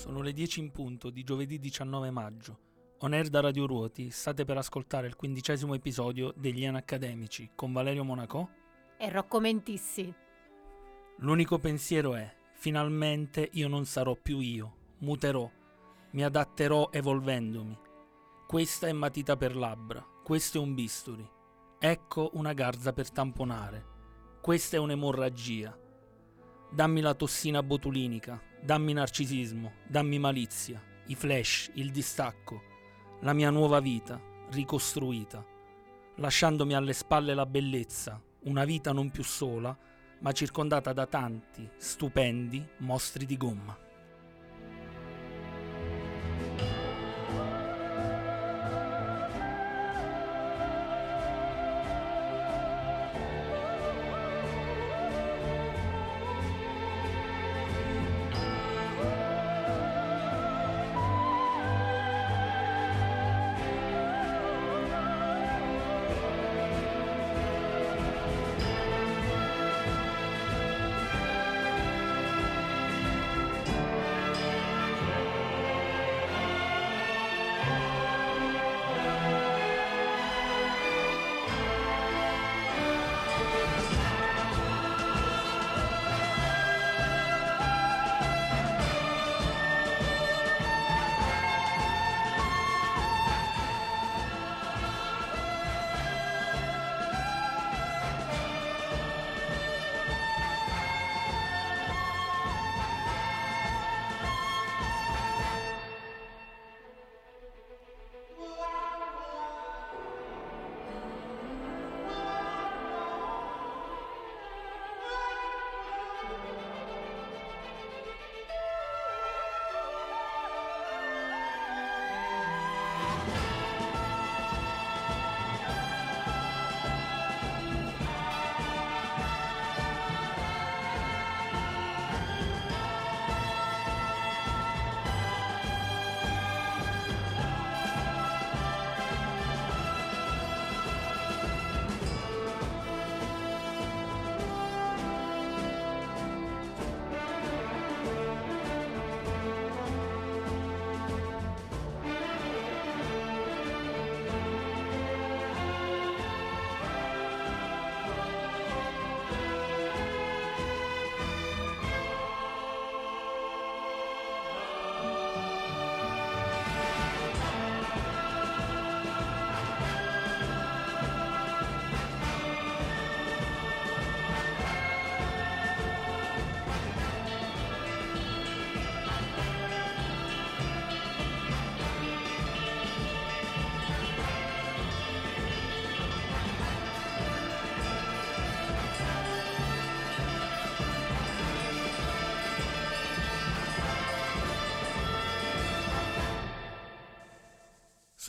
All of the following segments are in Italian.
Sono le 10 in punto di giovedì 19 maggio. On air da Radio Ruoti state per ascoltare il quindicesimo episodio degli Anacademici con Valerio Monaco e Rocco Mentissi. L'unico pensiero è, finalmente io non sarò più io, muterò, mi adatterò evolvendomi. Questa è matita per labbra, questo è un bisturi. Ecco una garza per tamponare. Questa è un'emorragia. Dammi la tossina botulinica, dammi narcisismo, dammi malizia, i flash, il distacco, la mia nuova vita, ricostruita, lasciandomi alle spalle la bellezza, una vita non più sola, ma circondata da tanti, stupendi mostri di gomma.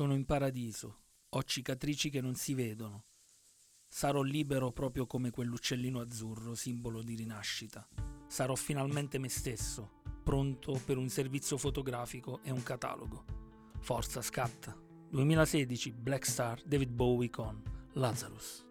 Sono in paradiso, ho cicatrici che non si vedono. Sarò libero proprio come quell'uccellino azzurro, simbolo di rinascita. Sarò finalmente me stesso, pronto per un servizio fotografico e un catalogo. Forza, scatta. 2016 Black Star David Bowie con Lazarus.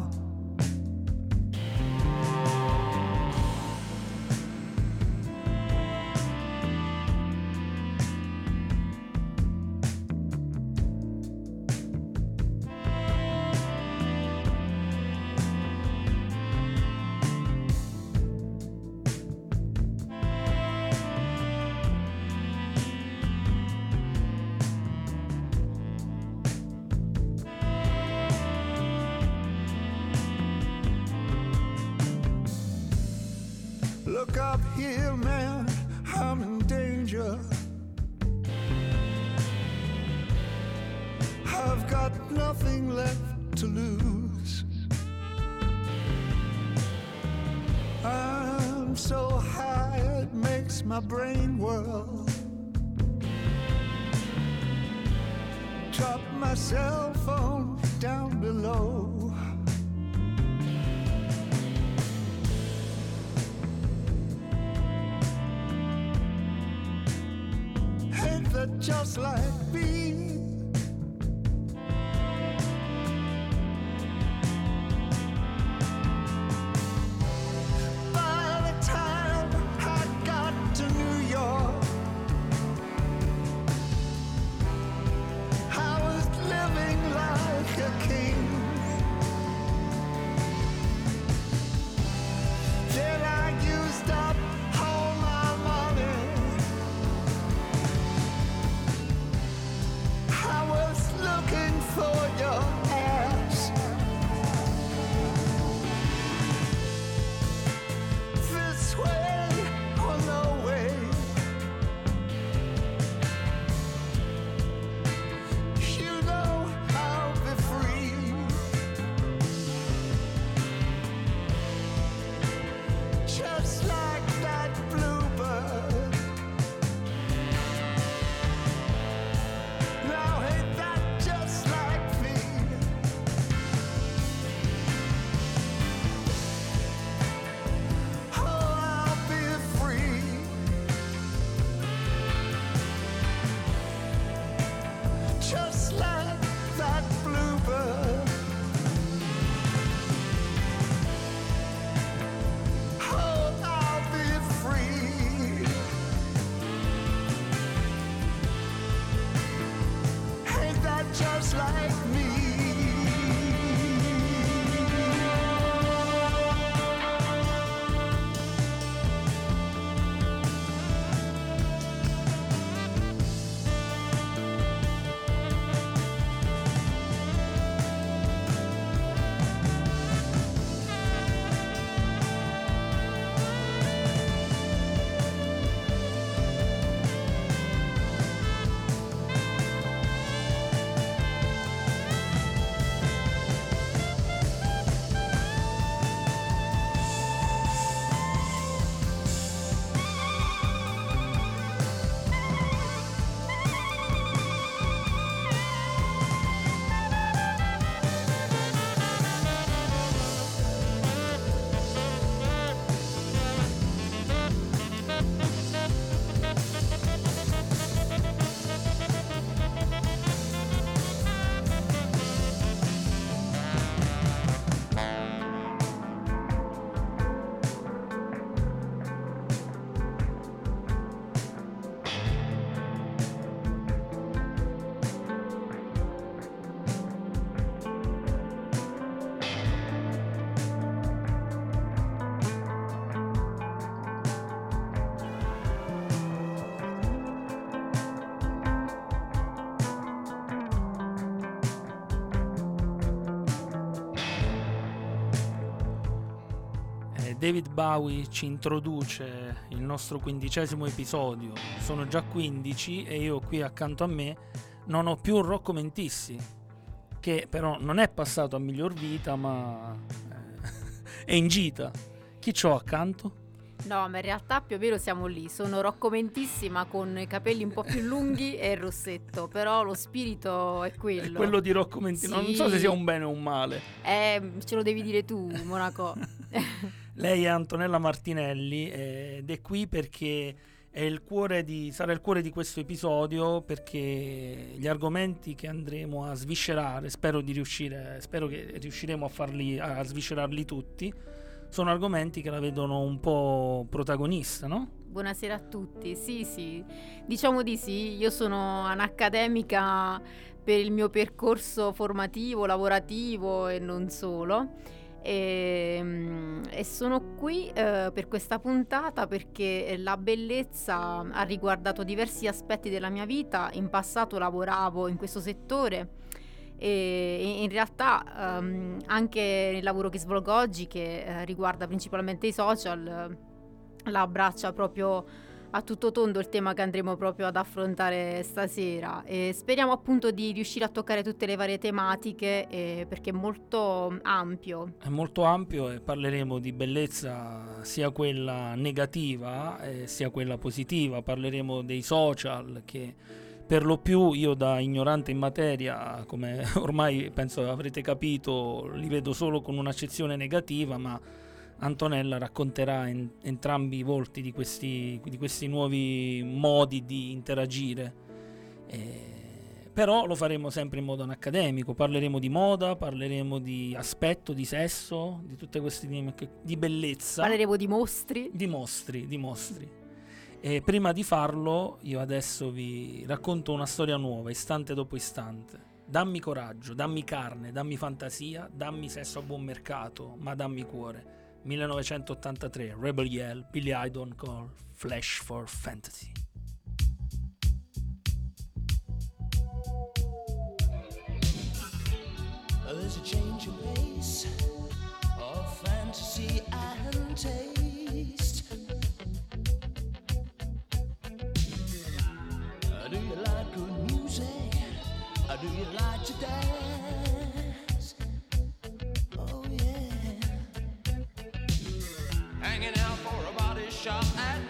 David Bowie ci introduce il nostro quindicesimo episodio. Sono già 15 e io qui accanto a me non ho più Rocco Mentissi, che però non è passato a miglior vita, ma eh, è in gita. Chi c'ho accanto? No, ma in realtà più o meno siamo lì. Sono roccomentissima con i capelli un po' più lunghi e il rossetto, però lo spirito è quello. È quello di Rocco Mentissi. Non so se Sì. sia un bene o un male. Eh, ce lo devi dire tu, Monaco. Lei è Antonella Martinelli ed è qui perché è il di, sarà il cuore di questo episodio perché gli argomenti che andremo a sviscerare, spero riuscire, spero che riusciremo a farli a sviscerarli tutti, sono argomenti che la vedono un po' protagonista, no? Buonasera a tutti. Sì, sì, diciamo di sì. Io sono un'accademica per il mio percorso formativo, lavorativo e non solo. E, mm, e sono qui eh, per questa puntata perché la bellezza ha riguardato diversi aspetti della mia vita. In passato lavoravo in questo settore e in realtà ehm, anche nel lavoro che svolgo oggi, che eh, riguarda principalmente i social, la abbraccia proprio a tutto tondo il tema che andremo proprio ad affrontare stasera e speriamo appunto di riuscire a toccare tutte le varie tematiche eh, perché è molto ampio. È molto ampio e parleremo di bellezza sia quella negativa eh, sia quella positiva, parleremo dei social che per lo più io da ignorante in materia, come ormai penso avrete capito, li vedo solo con un'accezione negativa, ma Antonella racconterà in, entrambi i volti di questi, di questi, nuovi modi di interagire. Eh, però lo faremo sempre in modo accademico, parleremo di moda, parleremo di aspetto, di sesso, di tutte queste dinamiche, di bellezza. Parleremo di mostri. Di mostri, di mostri. E prima di farlo, io adesso vi racconto una storia nuova, istante dopo istante. Dammi coraggio, dammi carne, dammi fantasia, dammi sesso a buon mercato, ma dammi cuore. 1983, Rebel Yell, Billy Idol con Flash for Fantasy. There's a change pace of fantasy and taste. Uh, do you like good music? Uh, do you like to dance? Hanging out for a body shop at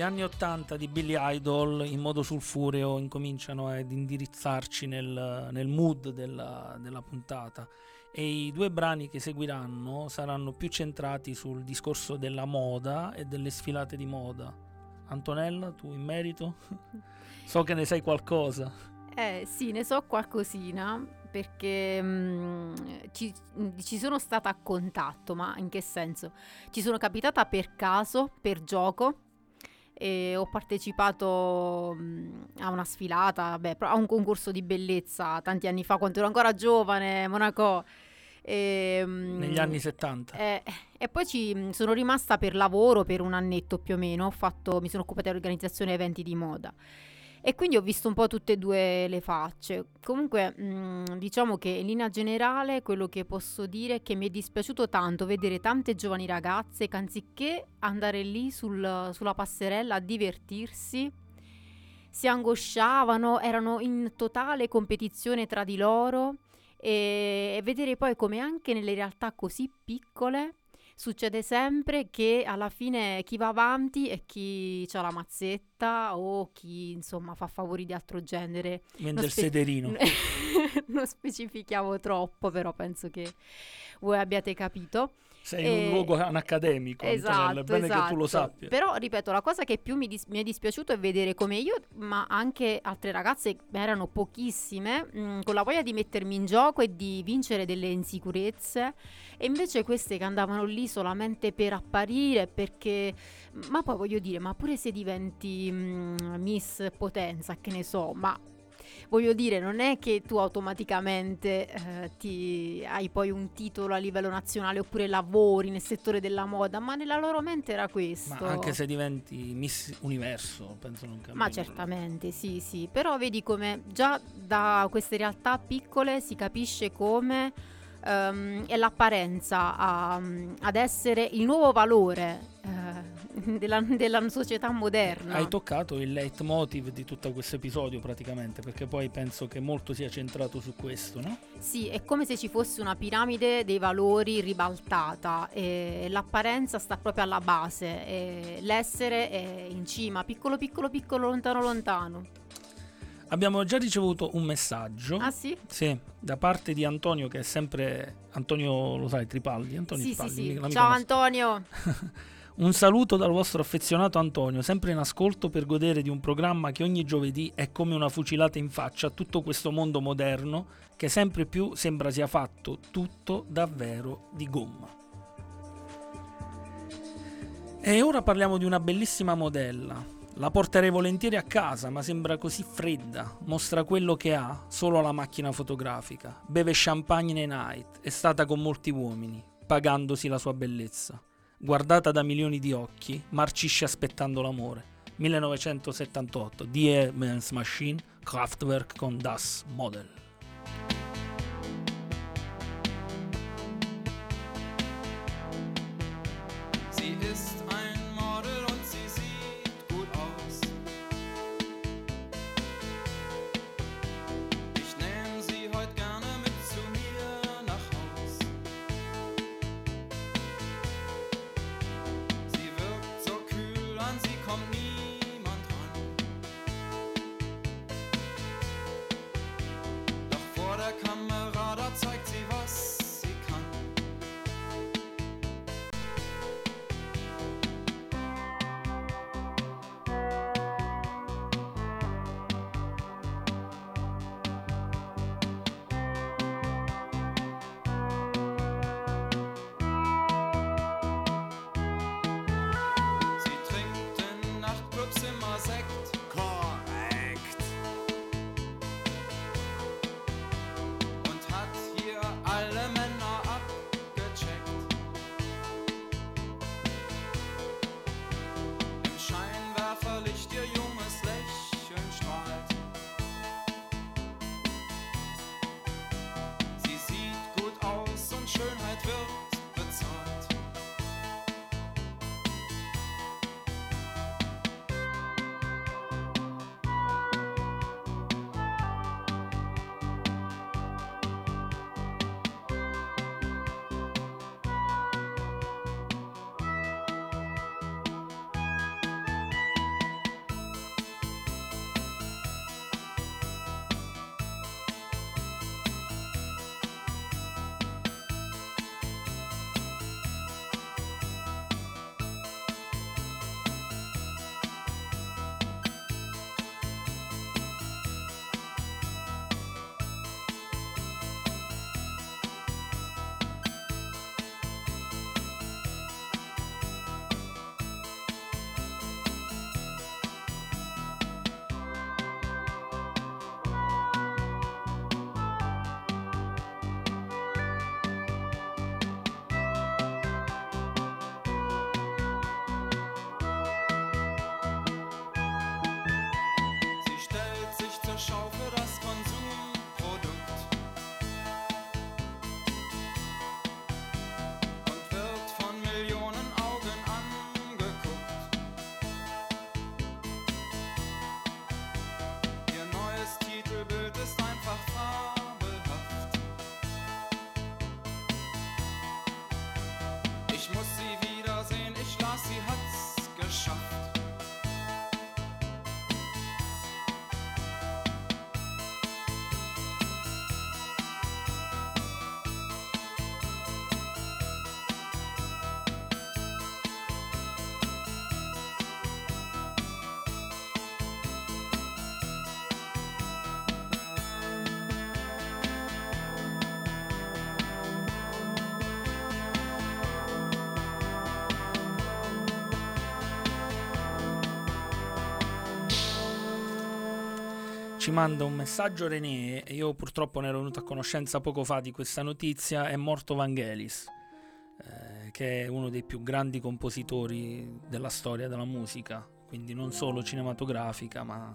Gli anni Ottanta di Billy Idol in modo sulfureo incominciano ad indirizzarci nel, nel mood della, della puntata e i due brani che seguiranno saranno più centrati sul discorso della moda e delle sfilate di moda. Antonella, tu in merito? so che ne sai qualcosa. Eh sì, ne so qualcosina perché mm, ci, ci sono stata a contatto, ma in che senso? Ci sono capitata per caso, per gioco, e ho partecipato a una sfilata, beh, a un concorso di bellezza tanti anni fa, quando ero ancora giovane, Monaco. E, mm, Negli anni 70. eh, e poi ci sono rimasta per lavoro per un annetto più o meno, ho fatto, mi sono occupata di organizzazione eventi di moda. E quindi ho visto un po' tutte e due le facce. Comunque, mh, diciamo che in linea generale quello che posso dire è che mi è dispiaciuto tanto vedere tante giovani ragazze che anziché andare lì sul- sulla passerella a divertirsi, si angosciavano, erano in totale competizione tra di loro e, e vedere poi come anche nelle realtà così piccole succede sempre che alla fine chi va avanti è chi ha la mazzetta o chi insomma fa favori di altro genere. Vende il spe- sederino. non specifichiamo troppo, però penso che voi abbiate capito. Sei in un luogo anaccademico, Antonella, è bene che tu lo esatto. sappia. Però, ripeto, la cosa che più mi, dis- mi è dispiaciuto è vedere come io, ma anche altre ragazze, erano pochissime, mh, con la voglia di mettermi in gioco e di vincere delle insicurezze, e invece queste che andavano lì solamente per apparire, perché... Ma poi voglio dire, ma pure se diventi mh, Miss Potenza, che ne so, ma... Voglio dire, non è che tu automaticamente eh, ti hai poi un titolo a livello nazionale oppure lavori nel settore della moda, ma nella loro mente era questo. Ma anche se diventi Miss Universo, penso non cambi Ma certamente, sì, sì. Però vedi come già da queste realtà piccole si capisce come ehm, è l'apparenza a- ad essere il nuovo valore eh, della, della società moderna. Hai toccato il leitmotiv di tutto questo episodio praticamente, perché poi penso che molto sia centrato su questo, no? Sì, è come se ci fosse una piramide dei valori ribaltata e l'apparenza sta proprio alla base e l'essere è in cima, piccolo piccolo piccolo, lontano lontano. Abbiamo già ricevuto un messaggio. Ah sì? Sì, da parte di Antonio che è sempre Antonio, lo sai, Tripaldi, Antonio Sì, sì, Tripaldi, sì. l'amico Ciao nostro. Antonio. Un saluto dal vostro affezionato Antonio, sempre in ascolto per godere di un programma che ogni giovedì è come una fucilata in faccia a tutto questo mondo moderno che sempre più sembra sia fatto tutto davvero di gomma. E ora parliamo di una bellissima modella. La porterei volentieri a casa, ma sembra così fredda. Mostra quello che ha solo la macchina fotografica. Beve champagne nei night, è stata con molti uomini, pagandosi la sua bellezza guardata da milioni di occhi, marcisce aspettando l'amore. 1978, Die Men's Machine, Kraftwerk con Das Model. must Ci manda un messaggio René, e io purtroppo ne ero venuto a conoscenza poco fa di questa notizia, è morto Vangelis, eh, che è uno dei più grandi compositori della storia della musica, quindi non solo cinematografica, ma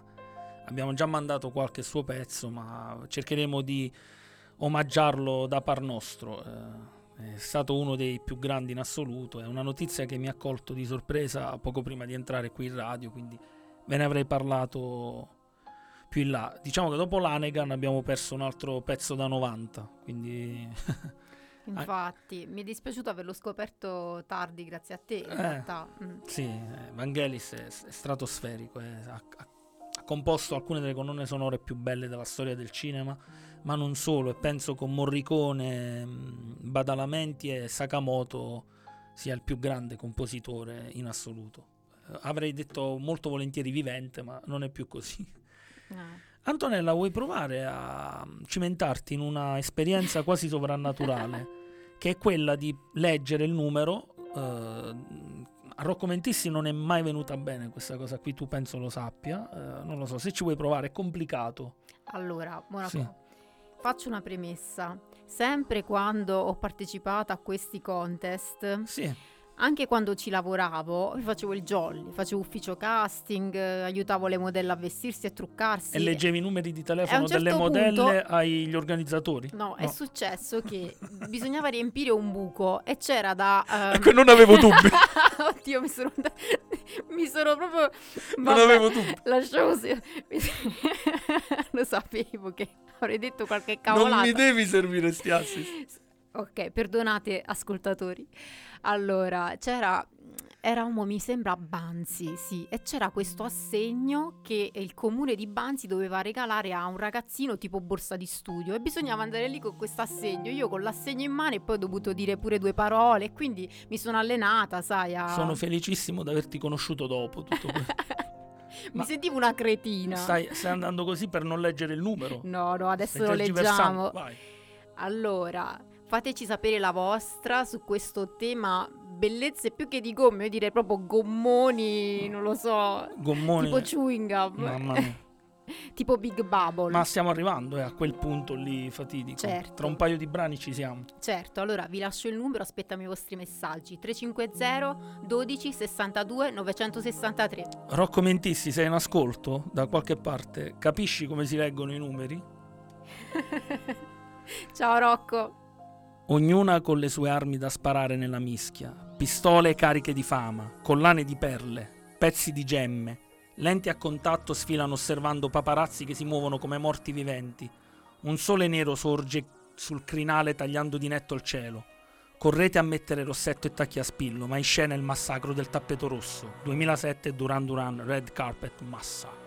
abbiamo già mandato qualche suo pezzo, ma cercheremo di omaggiarlo da par nostro. eh, è stato uno dei più grandi in assoluto, è una notizia che mi ha colto di sorpresa poco prima di entrare qui in radio, quindi ve ne avrei parlato più in là. Diciamo che dopo l'Anegan abbiamo perso un altro pezzo da 90, quindi Infatti, mi è dispiaciuto averlo scoperto tardi grazie a te, in Eh. realtà. Mm. sì, Vangelis è, è stratosferico, eh, ha, ha- composto alcune delle colonne sonore più belle della storia del cinema, ma non solo, e penso con Morricone, mh, Badalamenti e Sakamoto sia il più grande compositore in assoluto. Eh, avrei detto molto volentieri vivente, ma non è più così. Eh. Antonella, vuoi provare a cimentarti in una esperienza quasi sovrannaturale, che è quella di leggere il numero? eh, a Rocco Mentissi non è mai venuta bene questa cosa qui, tu penso lo sappia. eh, non lo so, se ci vuoi provare è complicato. Allora, Monaco, Sì. faccio una premessa. Sempre quando ho partecipato a questi contest, Sì, anche quando ci lavoravo, facevo il jolly, facevo ufficio casting, eh, aiutavo le modelle a vestirsi e truccarsi. e leggevi i numeri di E a telefono certo delle modelle punto- agli organizzatori. No, è successo che bisognava riempire un buco e c'era da... ehm, Ecco, non avevo dubbi. Oddio, mi sono... mi sono proprio... non Vabbè, avevo dubbi. Lasciamo se... Lo sapevo che avrei detto qualche cavolata. Non mi devi servire sti assist. Ok, perdonate ascoltatori. Allora, c'era eravamo mi sembra Banzi, sì, e c'era questo assegno che il comune di Banzi doveva regalare a un ragazzino tipo borsa di studio e bisognava andare lì con questo assegno. Io con l'assegno in mano e poi ho dovuto dire pure due parole, quindi mi sono allenata, sai, a Sono felicissimo di averti conosciuto dopo tutto questo. Mi Ma- sentivo una cretina. Stai, stai andando così per non leggere il numero? No, no, adesso Stai lo leggiamo. Vai. Allora, fateci sapere la vostra su questo tema bellezze più che di gomme, io direi proprio gommoni, non lo so, Gommoni. tipo chewing gum, Mamma mia. tipo Big Bubble. Ma stiamo arrivando eh, a quel punto lì fatidico. Certo. Tra un paio di brani ci siamo. Certo, allora vi lascio il numero, aspettami i vostri messaggi. 350 12 62 963. Rocco Mentissi, sei in ascolto da qualche parte? Capisci come si leggono i numeri? Ciao Rocco. Ognuna con le sue armi da sparare nella mischia, pistole cariche di fama, collane di perle, pezzi di gemme, lenti a contatto sfilano osservando paparazzi che si muovono come morti viventi. Un sole nero sorge sul crinale tagliando di netto il cielo. Correte a mettere rossetto e tacchi a spillo, ma in scena il massacro del tappeto rosso. 2007 Duran Duran Red Carpet Massacre.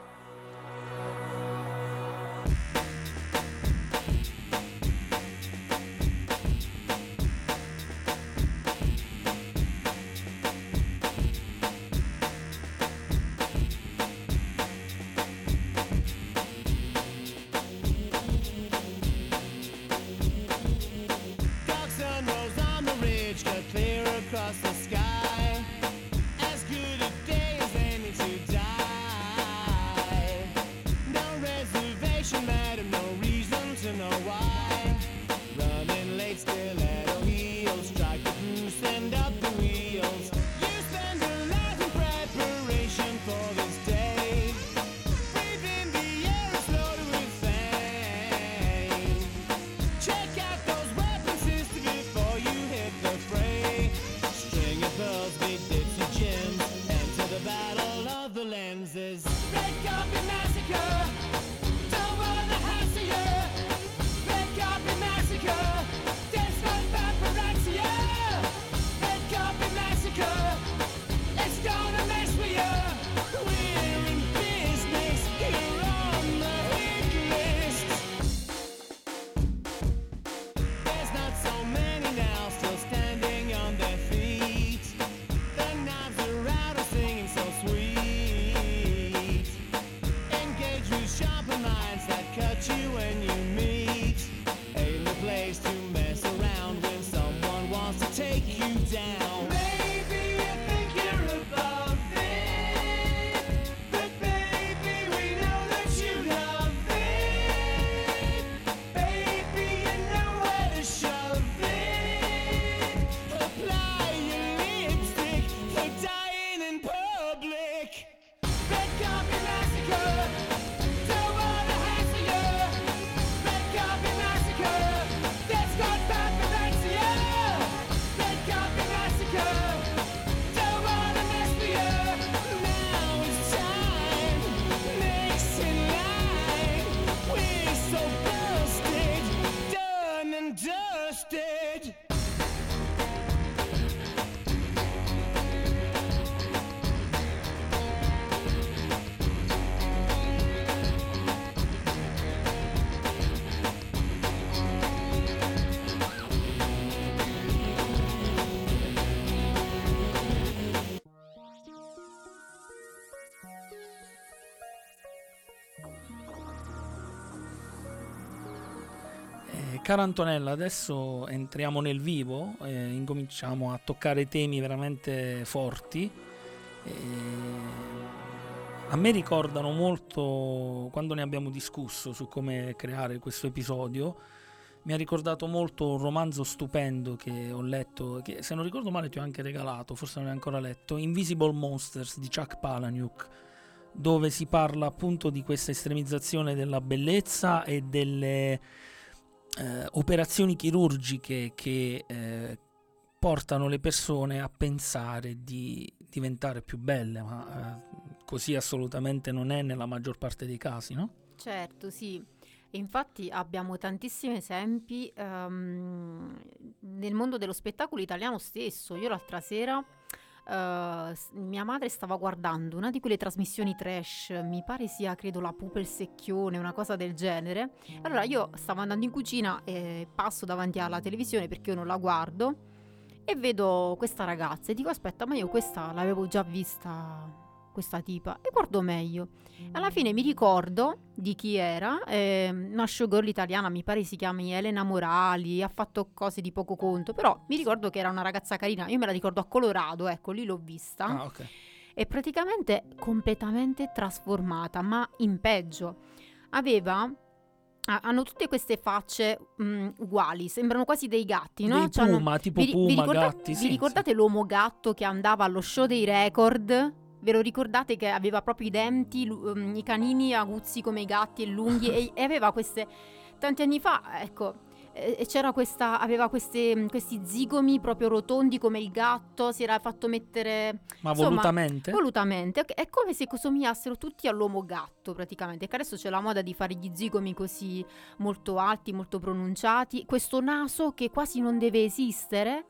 Cara Antonella, adesso entriamo nel vivo, eh, incominciamo a toccare temi veramente forti. Eh, a me ricordano molto, quando ne abbiamo discusso su come creare questo episodio, mi ha ricordato molto un romanzo stupendo che ho letto, che se non ricordo male ti ho anche regalato, forse non l'hai ancora letto, Invisible Monsters di Chuck Palahniuk, dove si parla appunto di questa estremizzazione della bellezza e delle eh, operazioni chirurgiche che eh, portano le persone a pensare di diventare più belle, ma eh, così assolutamente non è nella maggior parte dei casi, no? Certo, sì. Infatti abbiamo tantissimi esempi ehm, nel mondo dello spettacolo italiano stesso. Io l'altra sera eh, s- mia madre stava guardando una di quelle trasmissioni trash, mi pare sia, credo, la pupa e il secchione, una cosa del genere. Allora io stavo andando in cucina e passo davanti alla televisione perché io non la guardo e vedo questa ragazza e dico aspetta, ma io questa l'avevo già vista questa tipa e guardo meglio. Alla fine mi ricordo di chi era, eh, una showgirl italiana, mi pare si chiami Elena Morali, ha fatto cose di poco conto, però mi ricordo che era una ragazza carina, io me la ricordo a Colorado, ecco, lì l'ho vista, Ah, ok. e praticamente completamente trasformata, ma in peggio. Aveva... ha- Hanno tutte queste facce mm, uguali, sembrano quasi dei gatti, no? Dei puma, tipo vi, ri- vi puma, ricorda- gatti, vi sì, ricordate l'uomo gatto che andava allo show dei record? Ve lo ricordate che aveva proprio i denti, lu- um, i canini aguzzi come i gatti e lunghi e, e aveva queste... Tanti anni fa, ecco, e c'era questa, aveva queste- questi zigomi proprio rotondi come il gatto, si era fatto mettere Ma Insomma, volutamente? volutamente. È come se somigliassero tutti all'uomo gatto praticamente. Che adesso c'è la moda di fare gli zigomi così molto alti, molto pronunciati. Questo naso che quasi non deve esistere.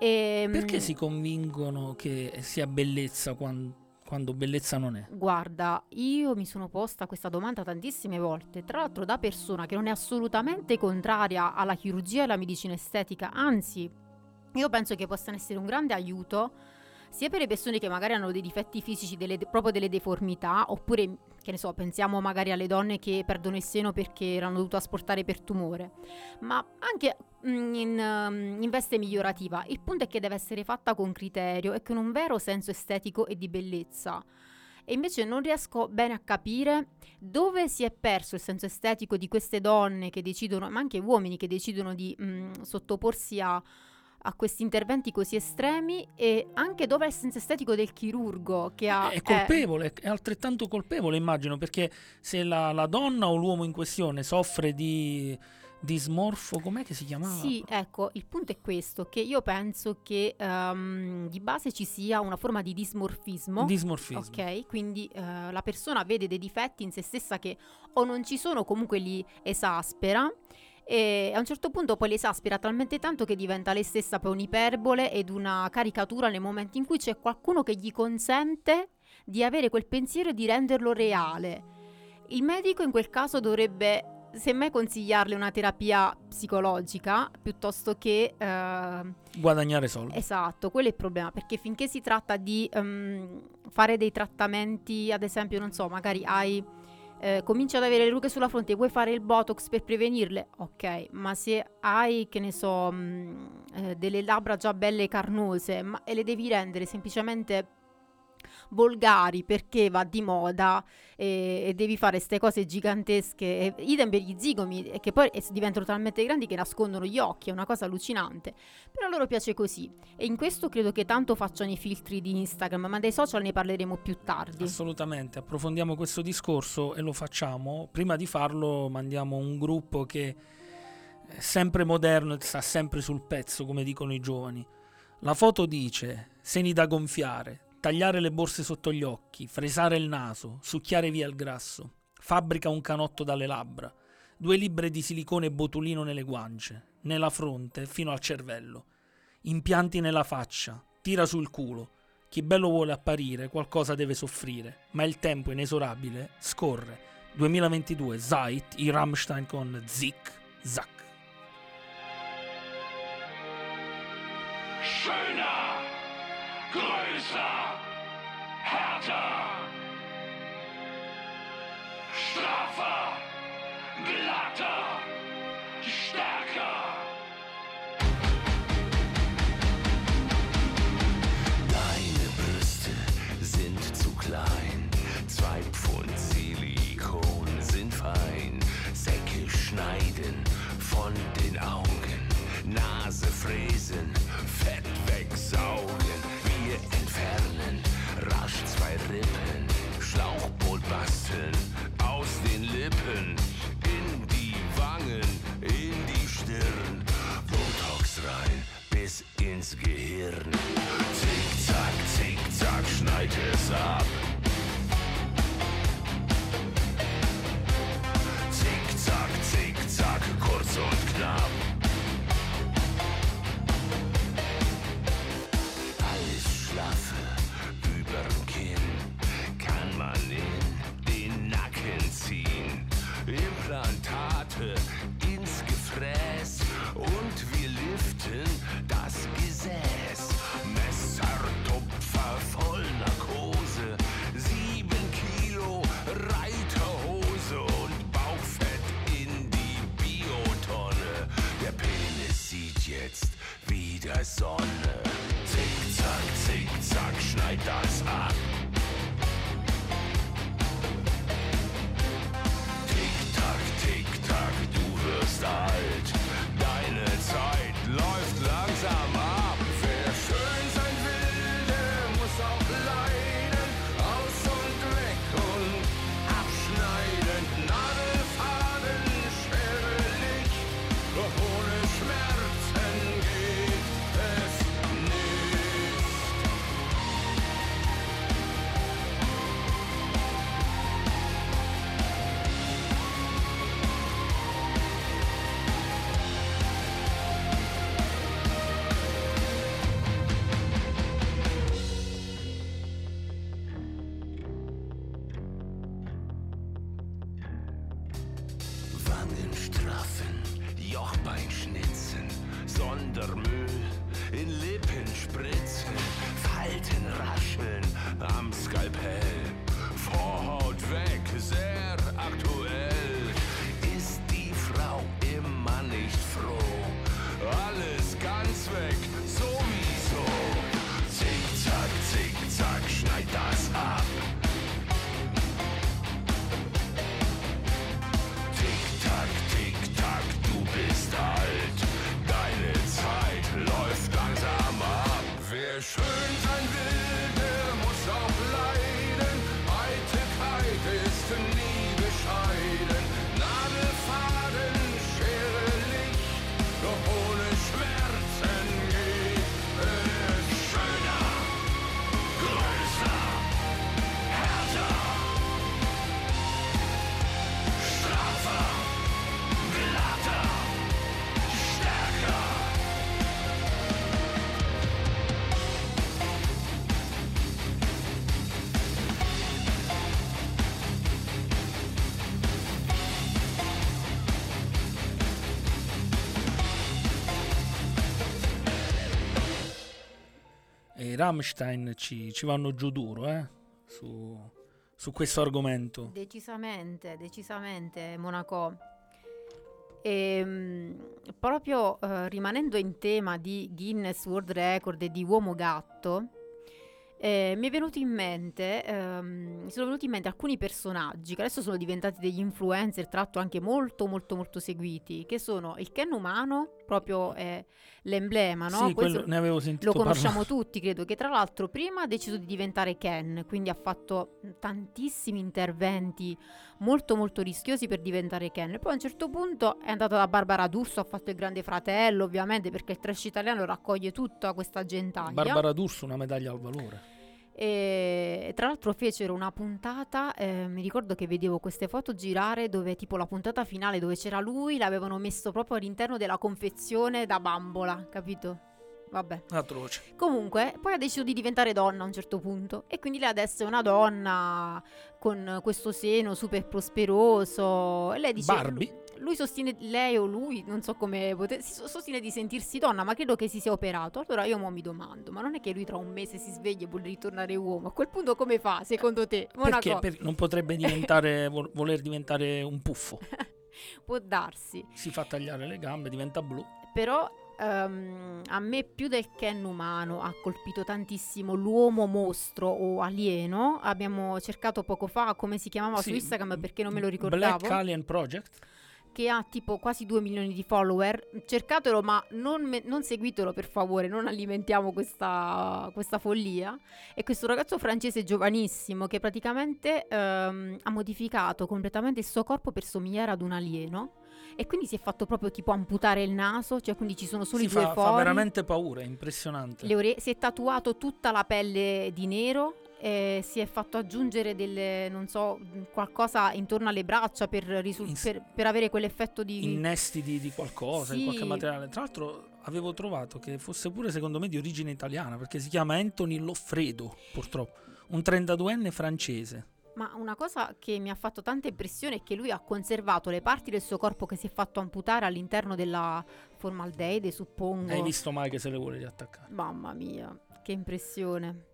E, Perché si convincono che sia bellezza quan- quando, bellezza non è? Guarda, io mi sono posta questa domanda tantissime volte, tra l'altro da persona che non è assolutamente contraria alla chirurgia e alla medicina estetica, anzi, io penso che possano essere un grande aiuto sia per le persone che magari hanno dei difetti fisici, delle- proprio delle deformità, oppure, che ne so, pensiamo magari alle donne che perdono il seno perché l'hanno dovuto asportare per tumore, ma anche mm, in, um, in veste migliorativa. Il punto è che deve essere fatta con criterio e con un vero senso estetico e di bellezza. E invece non riesco bene a capire dove si è perso il senso estetico di queste donne che decidono, ma anche uomini che decidono di mm, sottoporsi a, a questi interventi così estremi e anche dove è il senso estetico del chirurgo che ha... È colpevole, è altrettanto colpevole immagino, perché se la, la donna o l'uomo in questione soffre di dismorfo, com'è che si chiamava? Sì, ecco, il punto è questo, che io penso che ehm, di base ci sia una forma di dismorfismo. Dismorfismo. Ok, quindi eh, la persona vede dei difetti in se stessa che o non ci sono comunque li esaspera e a un certo punto poi li esaspera talmente tanto che diventa lei stessa poi un'iperbole ed una caricatura nel momento in cui c'è qualcuno che gli consente di avere quel pensiero e di renderlo reale. Il medico in quel caso dovrebbe semmai consigliarle una terapia psicologica piuttosto che eh, Guadagnare soldi. Esatto, quello è il problema, perché finché si tratta di ehm, fare dei trattamenti, ad esempio, non so, magari hai eh, cominci ad avere le rughe sulla fronte e vuoi fare il botox per prevenirle, ok, ma se hai, che ne so, mh, eh, delle labbra già belle carnose ma, e le devi rendere semplicemente volgari perché va di moda e, e devi fare queste cose gigantesche, e, idem per gli zigomi, che poi diventano talmente grandi che nascondono gli occhi, è una cosa allucinante. Però loro piace così e in questo credo che tanto facciano i filtri di Instagram, ma dei social ne parleremo più tardi. Assolutamente, approfondiamo questo discorso e lo facciamo. Prima di farlo mandiamo un gruppo che è sempre moderno e sta sempre sul pezzo, come dicono i giovani. La foto dice seni da gonfiare, tagliare le borse sotto gli occhi, fresare il naso, succhiare via il grasso. Fabbrica un canotto dalle labbra, due libbre di silicone botulino nelle guance, nella fronte fino al cervello. Impianti nella faccia, tira sul culo. Chi bello vuole apparire, qualcosa deve soffrire, ma il tempo inesorabile scorre. 2022 Zeit, i Rammstein con Zick Zack. Schöner, größer, härter, straffer, glatter, stärker. Ins Gehirn. Zick, zack, zick, zack, schneid es ab. eyes on Rammstein ci, ci vanno giù duro, eh? Su, su questo argomento. Decisamente, decisamente, Monaco. Ehm, proprio eh, rimanendo in tema di Guinness World Record e di uomo gatto, eh, mi è venuto in mente, ehm, mi sono venuti in mente alcuni personaggi che adesso sono diventati degli influencer, tra l'altro anche molto molto molto seguiti, che sono il Ken umano, proprio è l'emblema, no? sì, quello ne avevo sentito lo conosciamo parlare. tutti, credo che tra l'altro prima ha deciso di diventare Ken, quindi ha fatto tantissimi interventi molto molto rischiosi per diventare Ken. Poi a un certo punto è andato da Barbara D'Urso, ha fatto il grande fratello, ovviamente perché il trash italiano raccoglie tutta questa gentaglia. Barbara D'Urso una medaglia al valore. E tra l'altro fecero una puntata, eh, mi ricordo che vedevo queste foto girare dove tipo la puntata finale dove c'era lui, l'avevano messo proprio all'interno della confezione da bambola, capito? Vabbè. Atroce. Comunque, poi ha deciso di diventare donna a un certo punto e quindi lei adesso è una donna con questo seno super prosperoso e lei dice Barbie? lui sostiene lei o lui, non so come sostiene di sentirsi donna, ma credo che si sia operato. Allora io mo mi domando, ma non è che lui tra un mese si sveglia e vuole ritornare uomo? A quel punto come fa, secondo te? Perché? Per- non potrebbe diventare, vol- voler diventare un puffo. può darsi. Si fa tagliare le gambe, diventa blu. Però ehm, a me più del Ken umano ha colpito tantissimo l'uomo mostro o alieno. Abbiamo cercato poco fa come si chiamava su Sì, Instagram perché non me lo ricordavo. Black Alien Project. che ha tipo quasi 2 milioni di follower. Cercatelo, ma non, me- non seguitelo per favore, non alimentiamo questa, questa follia. E questo ragazzo francese giovanissimo che praticamente ehm, ha modificato completamente il suo corpo per somigliare ad un alieno. E quindi si è fatto proprio tipo amputare il naso, cioè quindi ci sono solo Si i due fa, fa fori. veramente paura, è impressionante. le ore- si è tatuato tutta la pelle di nero. e si è fatto aggiungere delle, non so, qualcosa intorno alle braccia per, risul- Ins- per, per avere quell'effetto di, Innesti di, di qualcosa, di Sì. qualche materiale. Tra l'altro avevo trovato che fosse pure secondo me di origine italiana, perché si chiama Anthony Loffredo, purtroppo. Un 32enne francese. Ma una cosa che mi ha fatto tanta impressione è che lui ha conservato le parti del suo corpo che si è fatto amputare all'interno della formaldeide, suppongo. Hai visto mai che se le vuole riattaccare? Mamma mia, che impressione.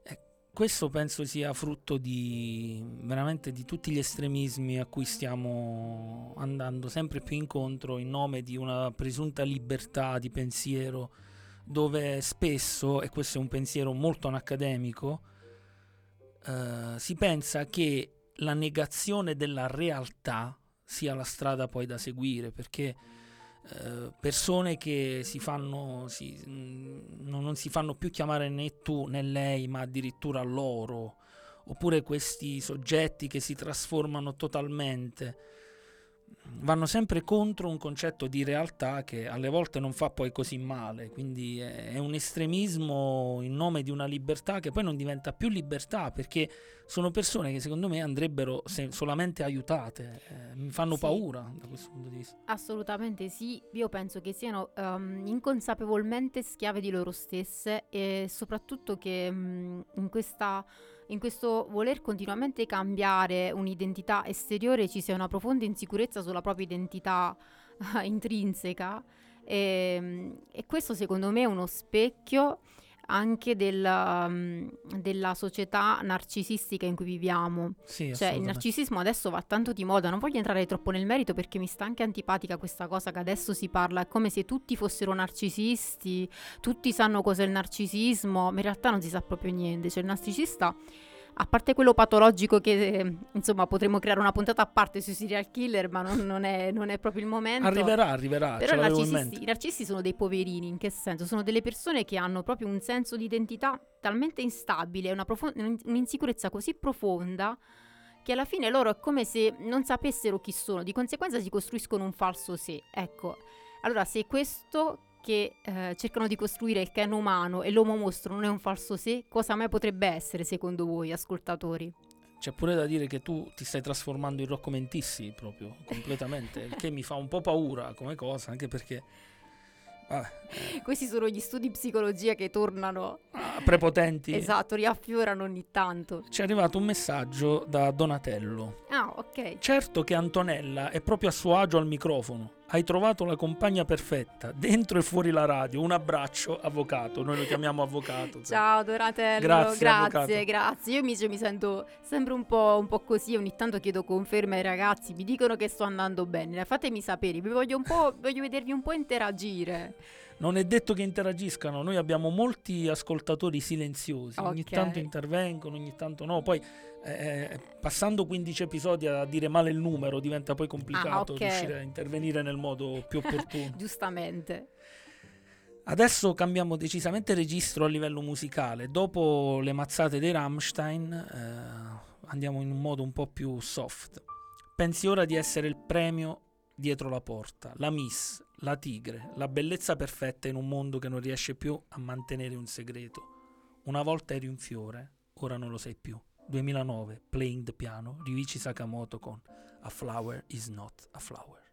Questo penso sia frutto di veramente di tutti gli estremismi a cui stiamo andando sempre più incontro in nome di una presunta libertà di pensiero dove spesso, e questo è un pensiero molto anacademico, eh, si pensa che la negazione della realtà sia la strada poi da seguire perché eh, persone che si fanno si- mh, non, non si fanno più chiamare né tu né lei ma addirittura loro oppure questi soggetti che si trasformano totalmente vanno sempre contro un concetto di realtà che alle volte non fa poi così male quindi è, un estremismo in nome di una libertà che poi non diventa più libertà perché sono persone che secondo me andrebbero solamente aiutate eh, mi fanno Sì. paura da questo punto di vista Assolutamente sì, io penso che siano ehm, inconsapevolmente schiave di loro stesse e soprattutto che mm, in, questa, in questo voler continuamente cambiare un'identità esteriore ci sia una profonda insicurezza sulla propria identità intrinseca. E, mm, e questo secondo me è uno specchio anche della, mm, della società narcisistica in cui viviamo. Sì, Cioè, il narcisismo adesso va tanto di moda, non voglio entrare troppo nel merito perché mi sta anche antipatica questa cosa che adesso si parla, è come se tutti fossero narcisisti, tutti sanno cos'è il narcisismo, ma in realtà non si sa proprio niente, cioè il narcisista, a parte quello patologico che eh, insomma potremmo creare una puntata a parte sui serial killer, ma non, non è, non è proprio il momento. Arriverà, arriverà, Però i narcisisti, i narcisisti sono dei poverini, in che senso? Sono delle persone che hanno proprio un senso di identità talmente instabile, una profo- un- un'insicurezza così profonda che alla fine loro è come se non sapessero chi sono, di conseguenza si costruiscono un falso sé. Ecco, allora se questo che eh, cercano di costruire il canon umano e l'uomo mostro non è un falso sé, cosa mai potrebbe essere secondo voi, ascoltatori? C'è pure da dire che tu ti stai trasformando in Rocco Mentissi proprio, completamente, il che mi fa un po' paura come cosa, anche perché... vabbè, Questi sono gli studi di psicologia che tornano, ah, prepotenti. esatto, riaffiorano ogni tanto. Ci è arrivato un messaggio da Donatello. Ah, ok. Certo che Antonella è proprio a suo agio al microfono. Hai trovato la compagna perfetta, dentro e fuori la radio. Un abbraccio, avvocato. Noi lo chiamiamo avvocato. Ciao Donatello, Grazie, grazie, grazie. Io invece mi sento sempre un po', un po' così, ogni tanto chiedo conferme ai ragazzi, mi dicono che sto andando bene, fatemi sapere, vi voglio un po', voglio vedervi un po' interagire. Non è detto che interagiscano, noi abbiamo molti ascoltatori silenziosi, ogni Ok. tanto intervengono, ogni tanto no, poi eh, passando 15 episodi a dire male il numero diventa poi complicato Ah, ok. riuscire a intervenire nel modo più opportuno. Giustamente. Adesso cambiamo decisamente registro a livello musicale, dopo le mazzate dei Rammstein eh, andiamo in un modo un po' più soft. Pensi ora di essere il premio dietro la porta, la miss, la tigre, la bellezza perfetta in un mondo che non riesce più a mantenere un segreto. Una volta eri un fiore, ora non lo sei più. 2009, Playing the Piano, Ryuichi Sakamoto con A Flower is not a Flower.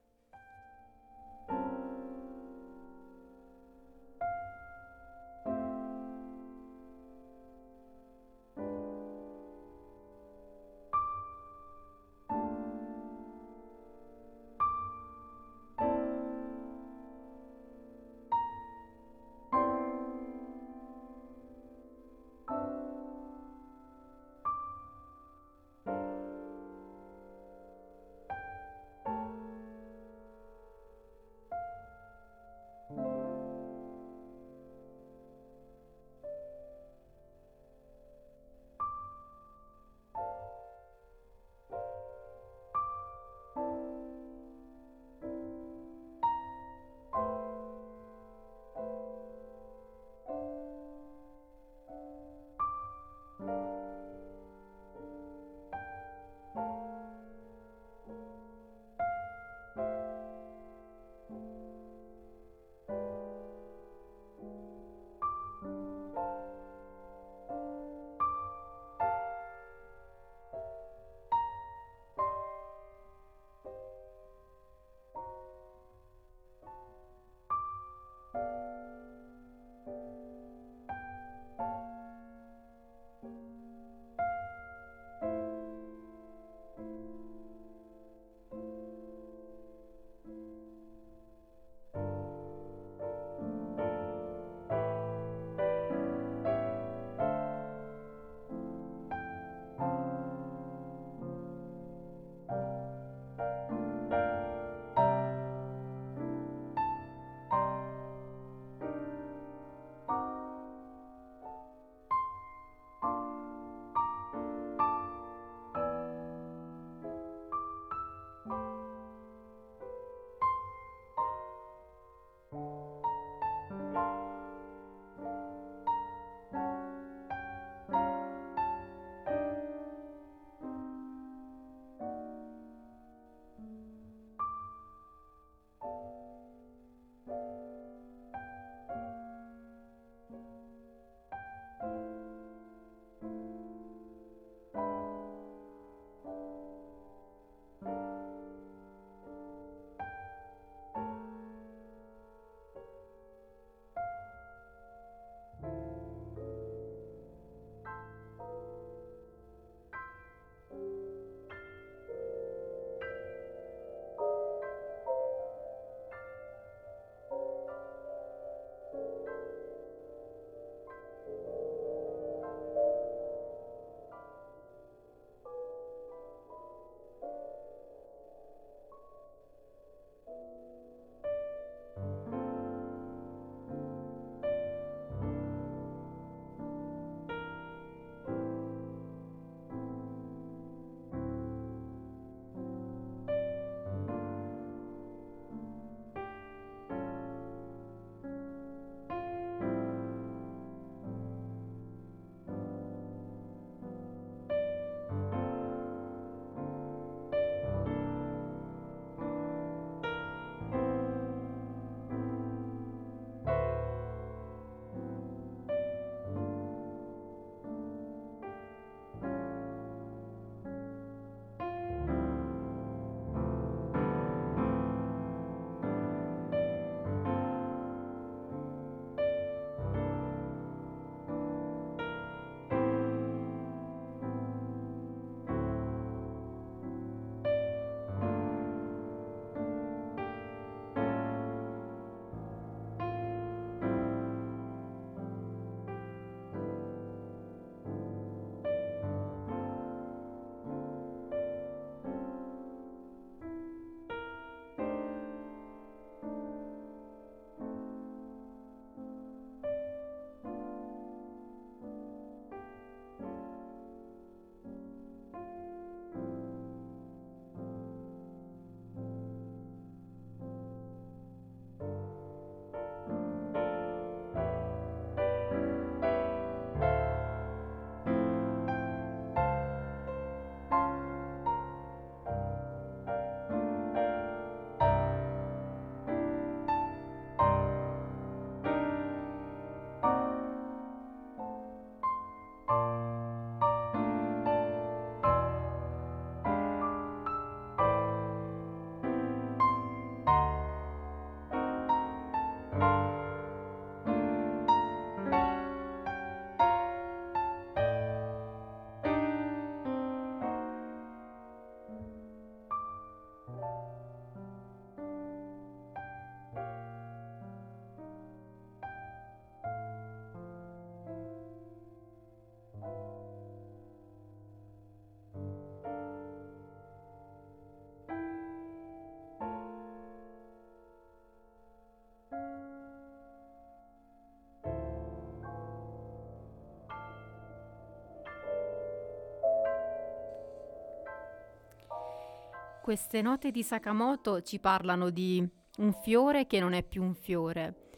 Queste note di Sakamoto ci parlano di un fiore che non è più un fiore.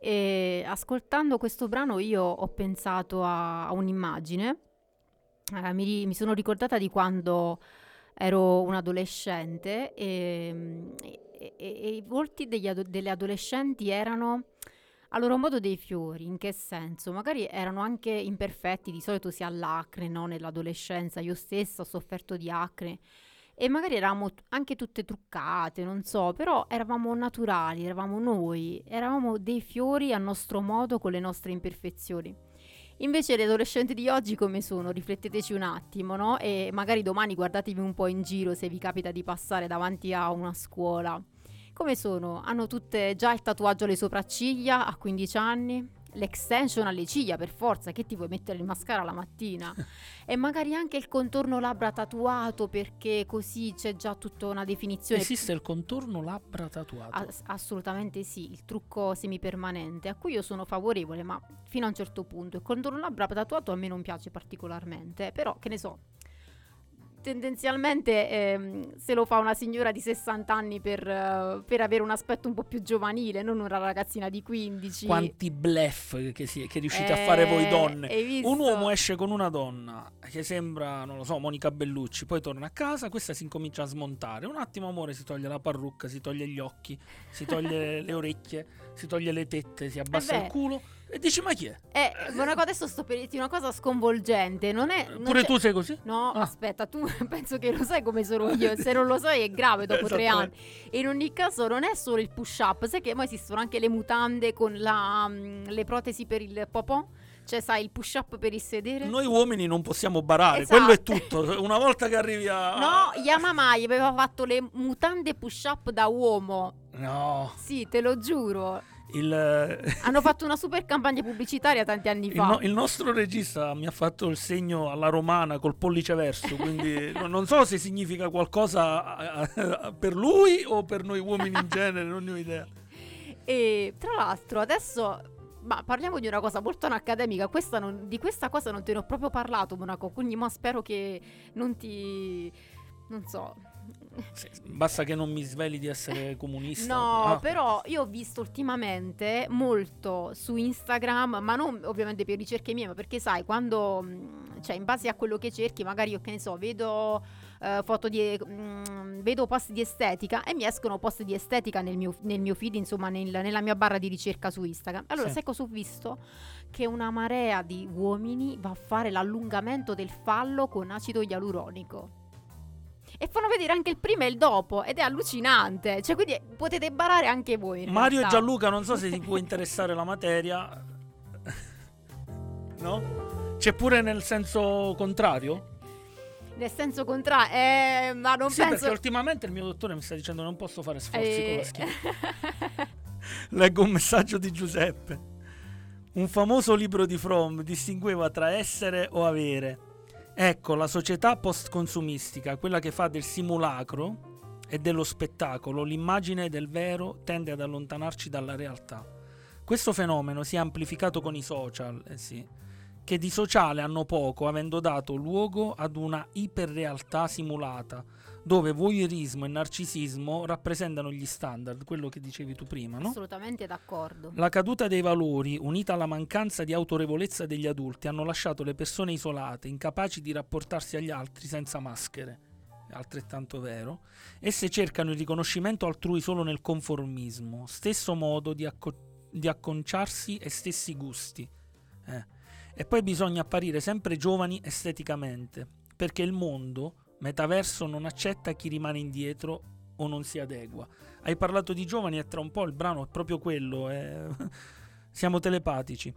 E ascoltando questo brano io ho pensato a, a un'immagine. Eh, mi, mi sono ricordata di quando ero un adolescente e, e- e- i volti ado- delle adolescenti erano a loro modo dei fiori. In che senso? Magari erano anche imperfetti, di solito si ha l'acne no? nell'adolescenza. Io stessa ho sofferto di acne e magari eravamo t- anche tutte truccate, non so, però eravamo naturali, eravamo noi, eravamo dei fiori a nostro modo con le nostre imperfezioni. Invece le adolescenti di oggi come sono? Rifletteteci un attimo, no? E magari domani guardatevi un po' in giro se vi capita di passare davanti a una scuola. Come sono? Hanno tutte già il tatuaggio alle sopracciglia a 15 anni? L'extension alle ciglia per forza, che ti vuoi mettere il mascara la mattina? e magari anche il contorno labbra tatuato perché così c'è già tutta una definizione. Esiste il contorno labbra tatuato. Ass- assolutamente sì, il trucco semipermanente a cui io sono favorevole, ma fino a un certo punto. Il contorno labbra tatuato a me non piace particolarmente, però che ne so. Tendenzialmente ehm, se lo fa una signora di 60 anni per, eh, per avere un aspetto un po' più giovanile, non una ragazzina di 15. Quanti bluff che, si- che riuscite a Eh, fare voi donne. hai visto? Un uomo esce con una donna che sembra, non lo so, Monica Bellucci, poi torna a casa, questa si incomincia a smontare. Un attimo, amore, si toglie la parrucca, si toglie gli occhi, si toglie le orecchie, si toglie le tette, si abbassa beh. il culo e dici ma chi è? Eh, cosa- adesso sto per dirti una cosa sconvolgente, non è... non Pure c'è- tu sei così? No, Ah. aspetta, tu penso che lo sai come sono io. Se non lo sai è grave dopo tre anni. E in ogni caso non è solo il push up, sai che poi esistono anche le mutande con la, mm, le protesi per il popò? Cioè, sai, il push up per il sedere? Noi uomini non possiamo barare, Esatto. quello è tutto. Una volta che arrivi a... No, Yamamai aveva fatto le mutande push up da uomo. No, Sì, te lo giuro. Il, Hanno fatto una super campagna pubblicitaria tanti anni il fa. no- il nostro regista mi ha fatto il segno alla romana col pollice verso, quindi no- non so se significa qualcosa per lui o per noi uomini in genere, non ne ho idea. E tra l'altro adesso ma parliamo di una cosa molto accademica, questa non- di questa cosa non te ne ho proprio parlato Monaco, quindi ma spero che non ti... non so. Basta che non mi sveli di essere comunista. No, Ah, però io ho visto ultimamente molto su Instagram, ma non ovviamente per ricerche mie, ma perché sai, quando, cioè in base a quello che cerchi, magari io che ne so, vedo eh, foto di, mh, vedo post di estetica e mi escono post di estetica nel mio, nel mio feed, insomma nel- nella mia barra di ricerca su Instagram. Allora, Sì. sai cosa ho visto? Che una marea di uomini va a fare l'allungamento del fallo con acido ialuronico. E fanno vedere anche il prima e il dopo ed è allucinante. Cioè, quindi potete barare anche voi. Mario e. Gianluca, non so se ti può interessare la materia. No? C'è pure nel senso contrario? Nel senso contrario, eh, ma non sì, penso. perché ultimamente il mio dottore mi sta dicendo non posso fare sforzi con Eh, la schiena. Leggo un messaggio di Giuseppe. Un famoso libro di Fromm distingueva tra essere o avere. Ecco, la società post-consumistica, quella che fa del simulacro e dello spettacolo l'immagine del vero, tende ad allontanarci dalla realtà. Questo fenomeno si è amplificato con i social, eh sì, che di sociale hanno poco, avendo dato luogo ad una iperrealtà simulata, dove voyeurismo e narcisismo rappresentano gli standard, quello che dicevi tu prima, no? Assolutamente d'accordo. La caduta dei valori, unita alla mancanza di autorevolezza degli adulti, hanno lasciato le persone isolate, incapaci di rapportarsi agli altri senza maschere. Altrettanto vero. Esse cercano il riconoscimento altrui solo nel conformismo, stesso modo di, acco- di acconciarsi e stessi gusti. Eh. E poi bisogna apparire sempre giovani esteticamente, perché il mondo, metaverso, non accetta chi rimane indietro o non si adegua. Hai parlato di giovani e tra un po' il brano è proprio quello. eh. Siamo telepatici.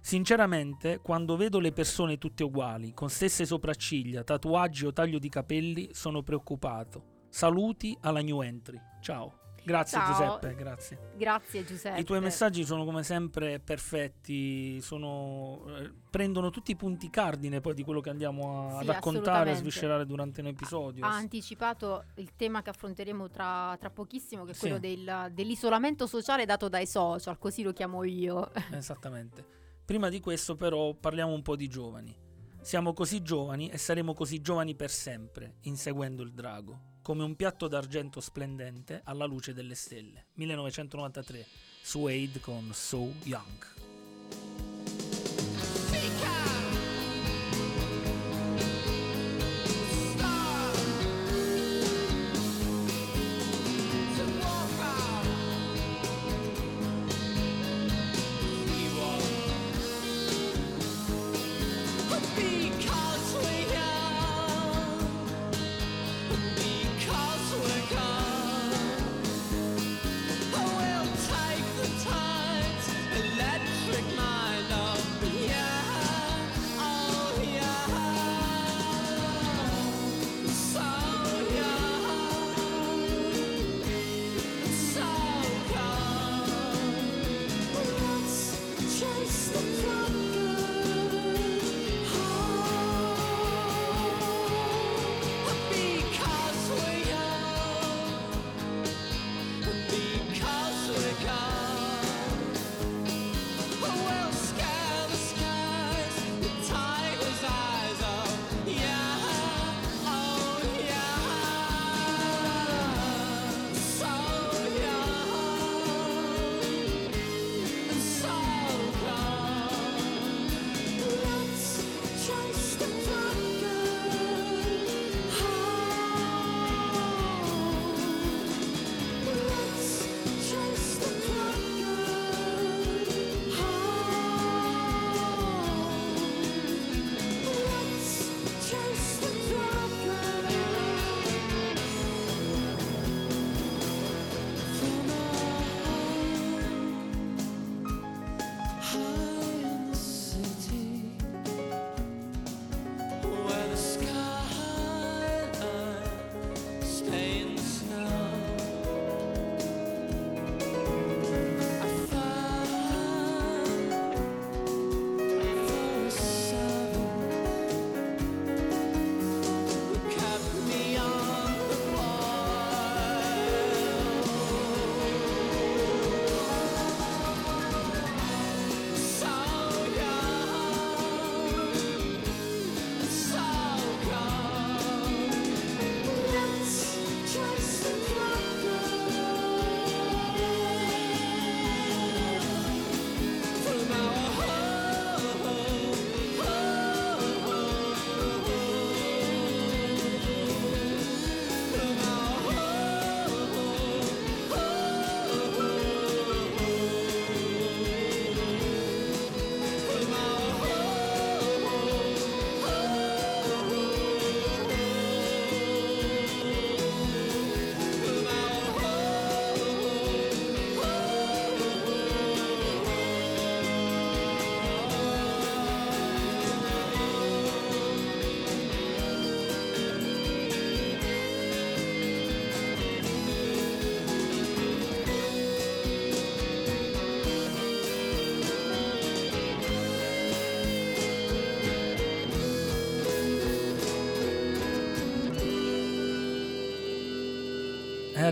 Sinceramente, quando vedo le persone tutte uguali, con stesse sopracciglia, tatuaggi o taglio di capelli, sono preoccupato. Saluti alla new entry. Ciao. Grazie Ciao. Giuseppe, grazie. Grazie Giuseppe. I tuoi messaggi sono come sempre perfetti, sono, eh, prendono tutti i punti cardine poi di quello che andiamo a Sì, raccontare assolutamente. sviscerare durante un episodio. Ha anticipato il tema che affronteremo tra, tra pochissimo, che è Sì. quello del- dell'isolamento sociale dato dai social, così lo chiamo io. Esattamente. Prima di questo però parliamo un po' di giovani. Siamo così giovani e saremo così giovani per sempre, inseguendo il drago. Come un piatto d'argento splendente alla luce delle stelle. 1993, Suede con So Young.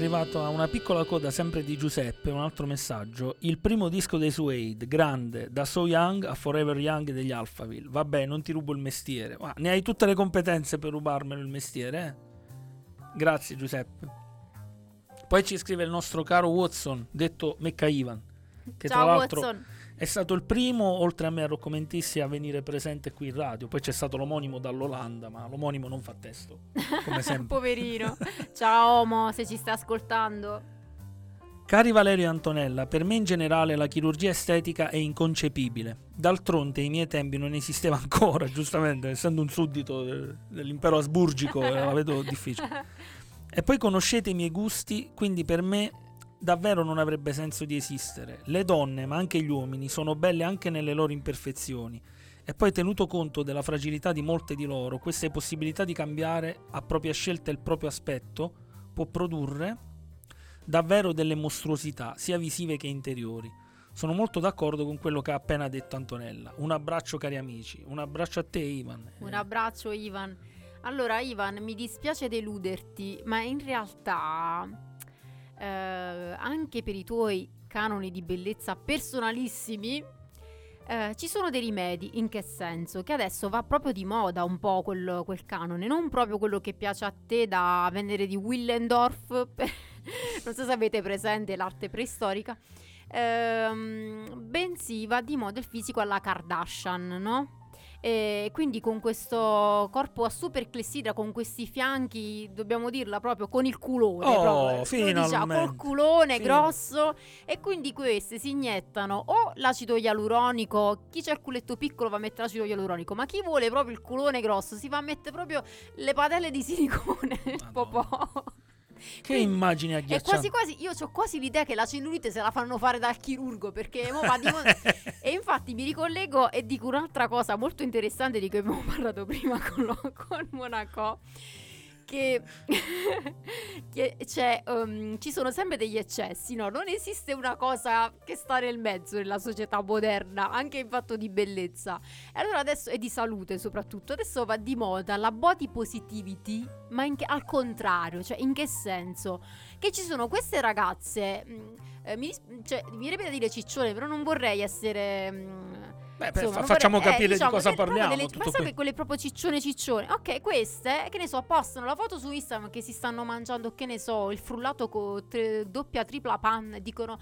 Arrivato a una piccola coda sempre di Giuseppe, un altro messaggio. Il primo disco dei Suede, grande, da So Young a Forever Young degli Alphaville. Vabbè, non ti rubo il mestiere. Ma ne hai tutte le competenze per rubarmelo il mestiere, eh? Grazie Giuseppe. Poi ci scrive il nostro caro Watson, detto Mecca Ivan, che tra Ciao l'altro Watson. È stato il primo, oltre a me a Rocco Mentissi, a venire presente qui in radio. Poi c'è stato l'omonimo dall'Olanda, ma l'omonimo non fa testo, come sempre. Poverino. Ciao Omo, se ci sta ascoltando. Cari Valerio e Antonella, per me in generale la chirurgia estetica è inconcepibile. D'altronde ai miei tempi non esisteva ancora, giustamente, essendo un suddito de- dell'impero asburgico, la vedo difficile. E poi conoscete i miei gusti, quindi per me davvero non avrebbe senso di esistere. Le donne, ma anche gli uomini, sono belle anche nelle loro imperfezioni. E poi tenuto conto della fragilità di molte di loro, queste possibilità di cambiare a propria scelta il proprio aspetto può produrre davvero delle mostruosità, sia visive che interiori. Sono molto d'accordo con quello che ha appena detto Antonella. Un abbraccio cari amici, un abbraccio a te Ivan. Un abbraccio Ivan. Allora Ivan, mi dispiace deluderti, ma in realtà eh, anche per i tuoi canoni di bellezza personalissimi Eh, ci sono dei rimedi, in che senso? Che adesso va proprio di moda un po' quel, quel canone, non proprio quello che piace a te da Venere di Willendorf, non so se avete presente l'arte preistorica, ehm, bensì va di moda il fisico alla Kardashian, no? E quindi con questo corpo a super clessidra, con questi fianchi, dobbiamo dirla proprio, con il culone. Oh, proprio, diciamo, col culone Fin- grosso. E quindi queste si iniettano o l'acido ialuronico, chi c'ha il culetto piccolo va a mettere l'acido ialuronico, ma chi vuole proprio il culone grosso si va a mettere proprio le padelle di silicone. Popò. Che Quindi- immagini e agghiaccianti. quasi quasi, io ho quasi l'idea che la cellulite se la fanno fare dal chirurgo perché mo va di moda. E infatti mi ricollego e dico un'altra cosa molto interessante di cui abbiamo parlato prima con, lo- con Monaco. Che, che c'è, um, ci sono sempre degli eccessi, no? Non esiste una cosa che sta nel mezzo nella società moderna, anche in fatto di bellezza. E allora adesso, e di salute soprattutto, adesso va di moda la body positivity, ma che- al contrario, cioè in che senso? Che ci sono queste ragazze, mh, eh, mi, cioè, mi viene da dire ciccione, però non vorrei essere... mh, Beh, per- insomma, fa- non facciamo vorrei- eh, capire diciamo, di cosa proprio parliamo. Delle, tutto sai qui. quelle proprio ciccione ciccione. Ok, queste, che ne so, postano la foto su Instagram che si stanno mangiando, che ne so, il frullato con tre- doppia, tripla panna e dicono...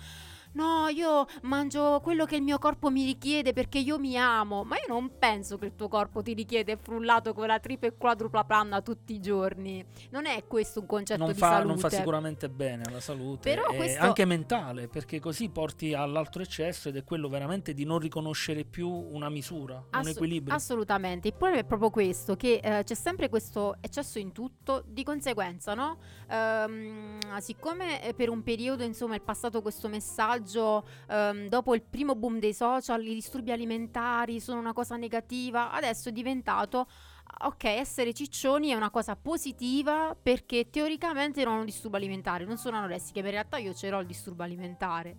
No, io mangio quello che il mio corpo mi richiede perché io mi amo. Ma io non penso che il tuo corpo ti richiede frullato con la tripla e quadrupla panna tutti i giorni. Non è questo un concetto non di fa, salute. non fa sicuramente bene alla salute, Però questo- anche mentale, perché così porti all'altro eccesso ed è quello veramente di non riconoscere più una misura, un Assu- equilibrio. Assolutamente, il problema è proprio questo, che eh, c'è sempre questo eccesso in tutto, di conseguenza, no? Ehm, siccome eh, per un periodo, insomma, è passato questo messaggio, ehm, dopo il primo boom dei social, i disturbi alimentari sono una cosa negativa, adesso è diventato... Ok, essere ciccioni è una cosa positiva perché teoricamente non ho un disturbo alimentare, non sono anoressica, ma in realtà io ce l'ho il disturbo alimentare,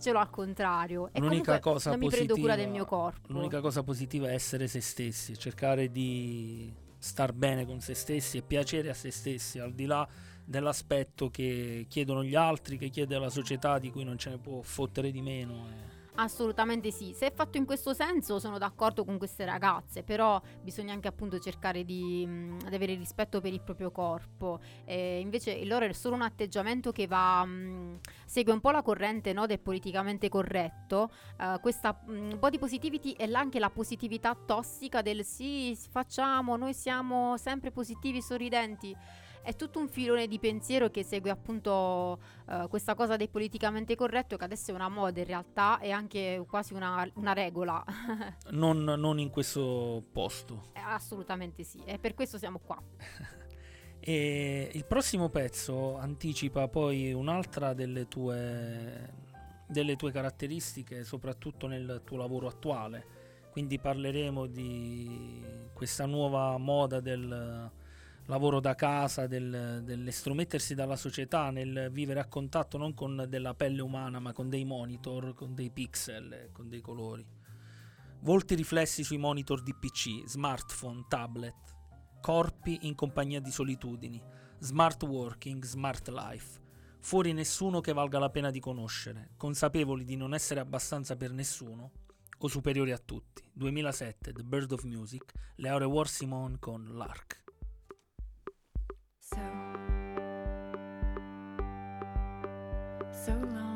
ce l'ho al contrario. E L'unica cosa non mi prendo cura del positiva- mio corpo. L'unica cosa positiva è essere se stessi, cercare di star bene con se stessi e piacere a se stessi, al di là dell'aspetto che chiedono gli altri, che chiede la società, di cui non ce ne può fottere di meno. eh. Assolutamente sì, se è fatto in questo senso sono d'accordo con queste ragazze, però bisogna anche appunto cercare di, mh, di avere rispetto per il proprio corpo. E invece il loro è solo un atteggiamento che va, mh, segue un po' la corrente no, del politicamente corretto. Eh, questa mh, body positivity là anche la positività tossica del sì, facciamo, noi siamo sempre positivi, sorridenti. È tutto un filone di pensiero che segue appunto eh, questa cosa del politicamente corretto, che adesso è una moda in realtà, è anche quasi una, una regola. Non, non in questo posto. Eh, Assolutamente sì, e per questo siamo qua. E il prossimo pezzo anticipa poi un'altra delle tue, delle tue caratteristiche, soprattutto nel tuo lavoro attuale. Quindi parleremo di questa nuova moda del lavoro da casa, del, dell'estromettersi dalla società, nel vivere a contatto non con della pelle umana, ma con dei monitor, con dei pixel, con dei colori. Volti riflessi sui monitor di PC, smartphone, tablet, corpi in compagnia di solitudini, smart working, smart life, fuori nessuno che valga la pena di conoscere, consapevoli di non essere abbastanza per nessuno o superiori a tutti. 2007, The Bird of Music, Leore War Simone con Lark. So, so long,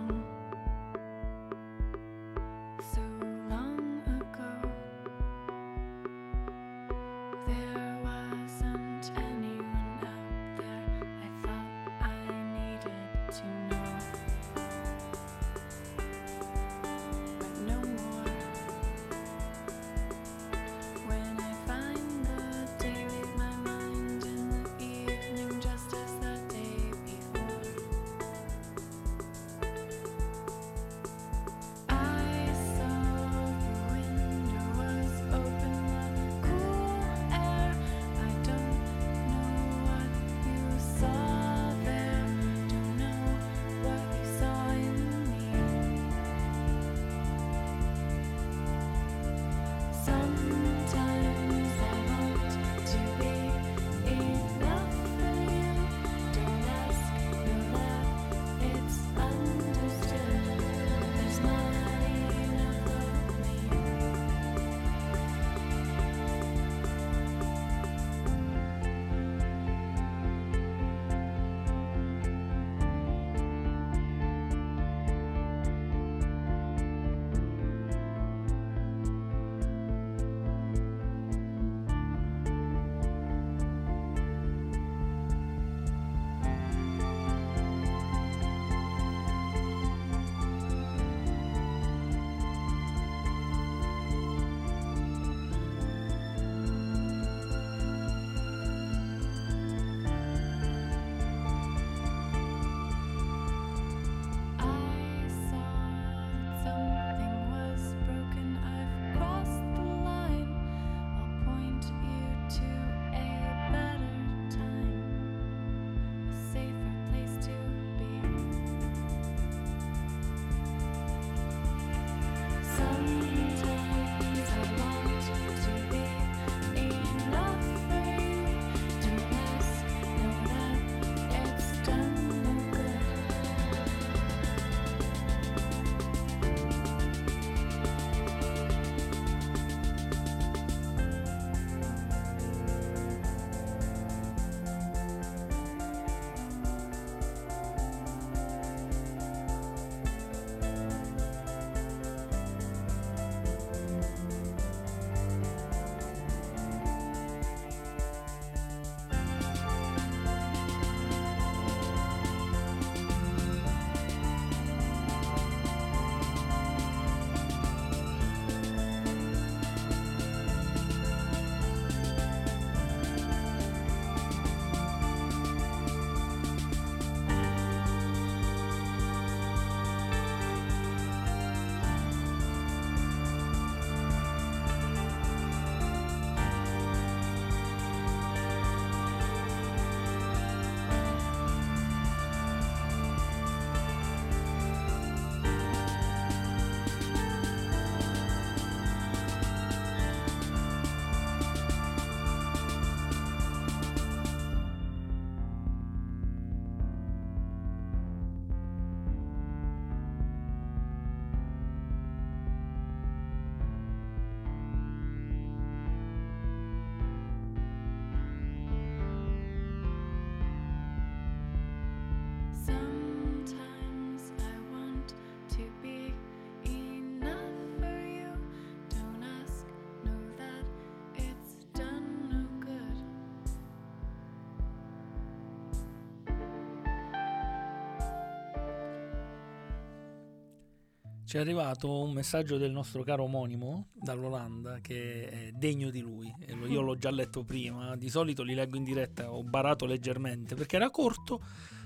Ci è arrivato un messaggio del nostro caro omonimo dall'Olanda che è degno di lui. Io l'ho già letto prima. Di solito li leggo in diretta, ho barato leggermente perché era corto,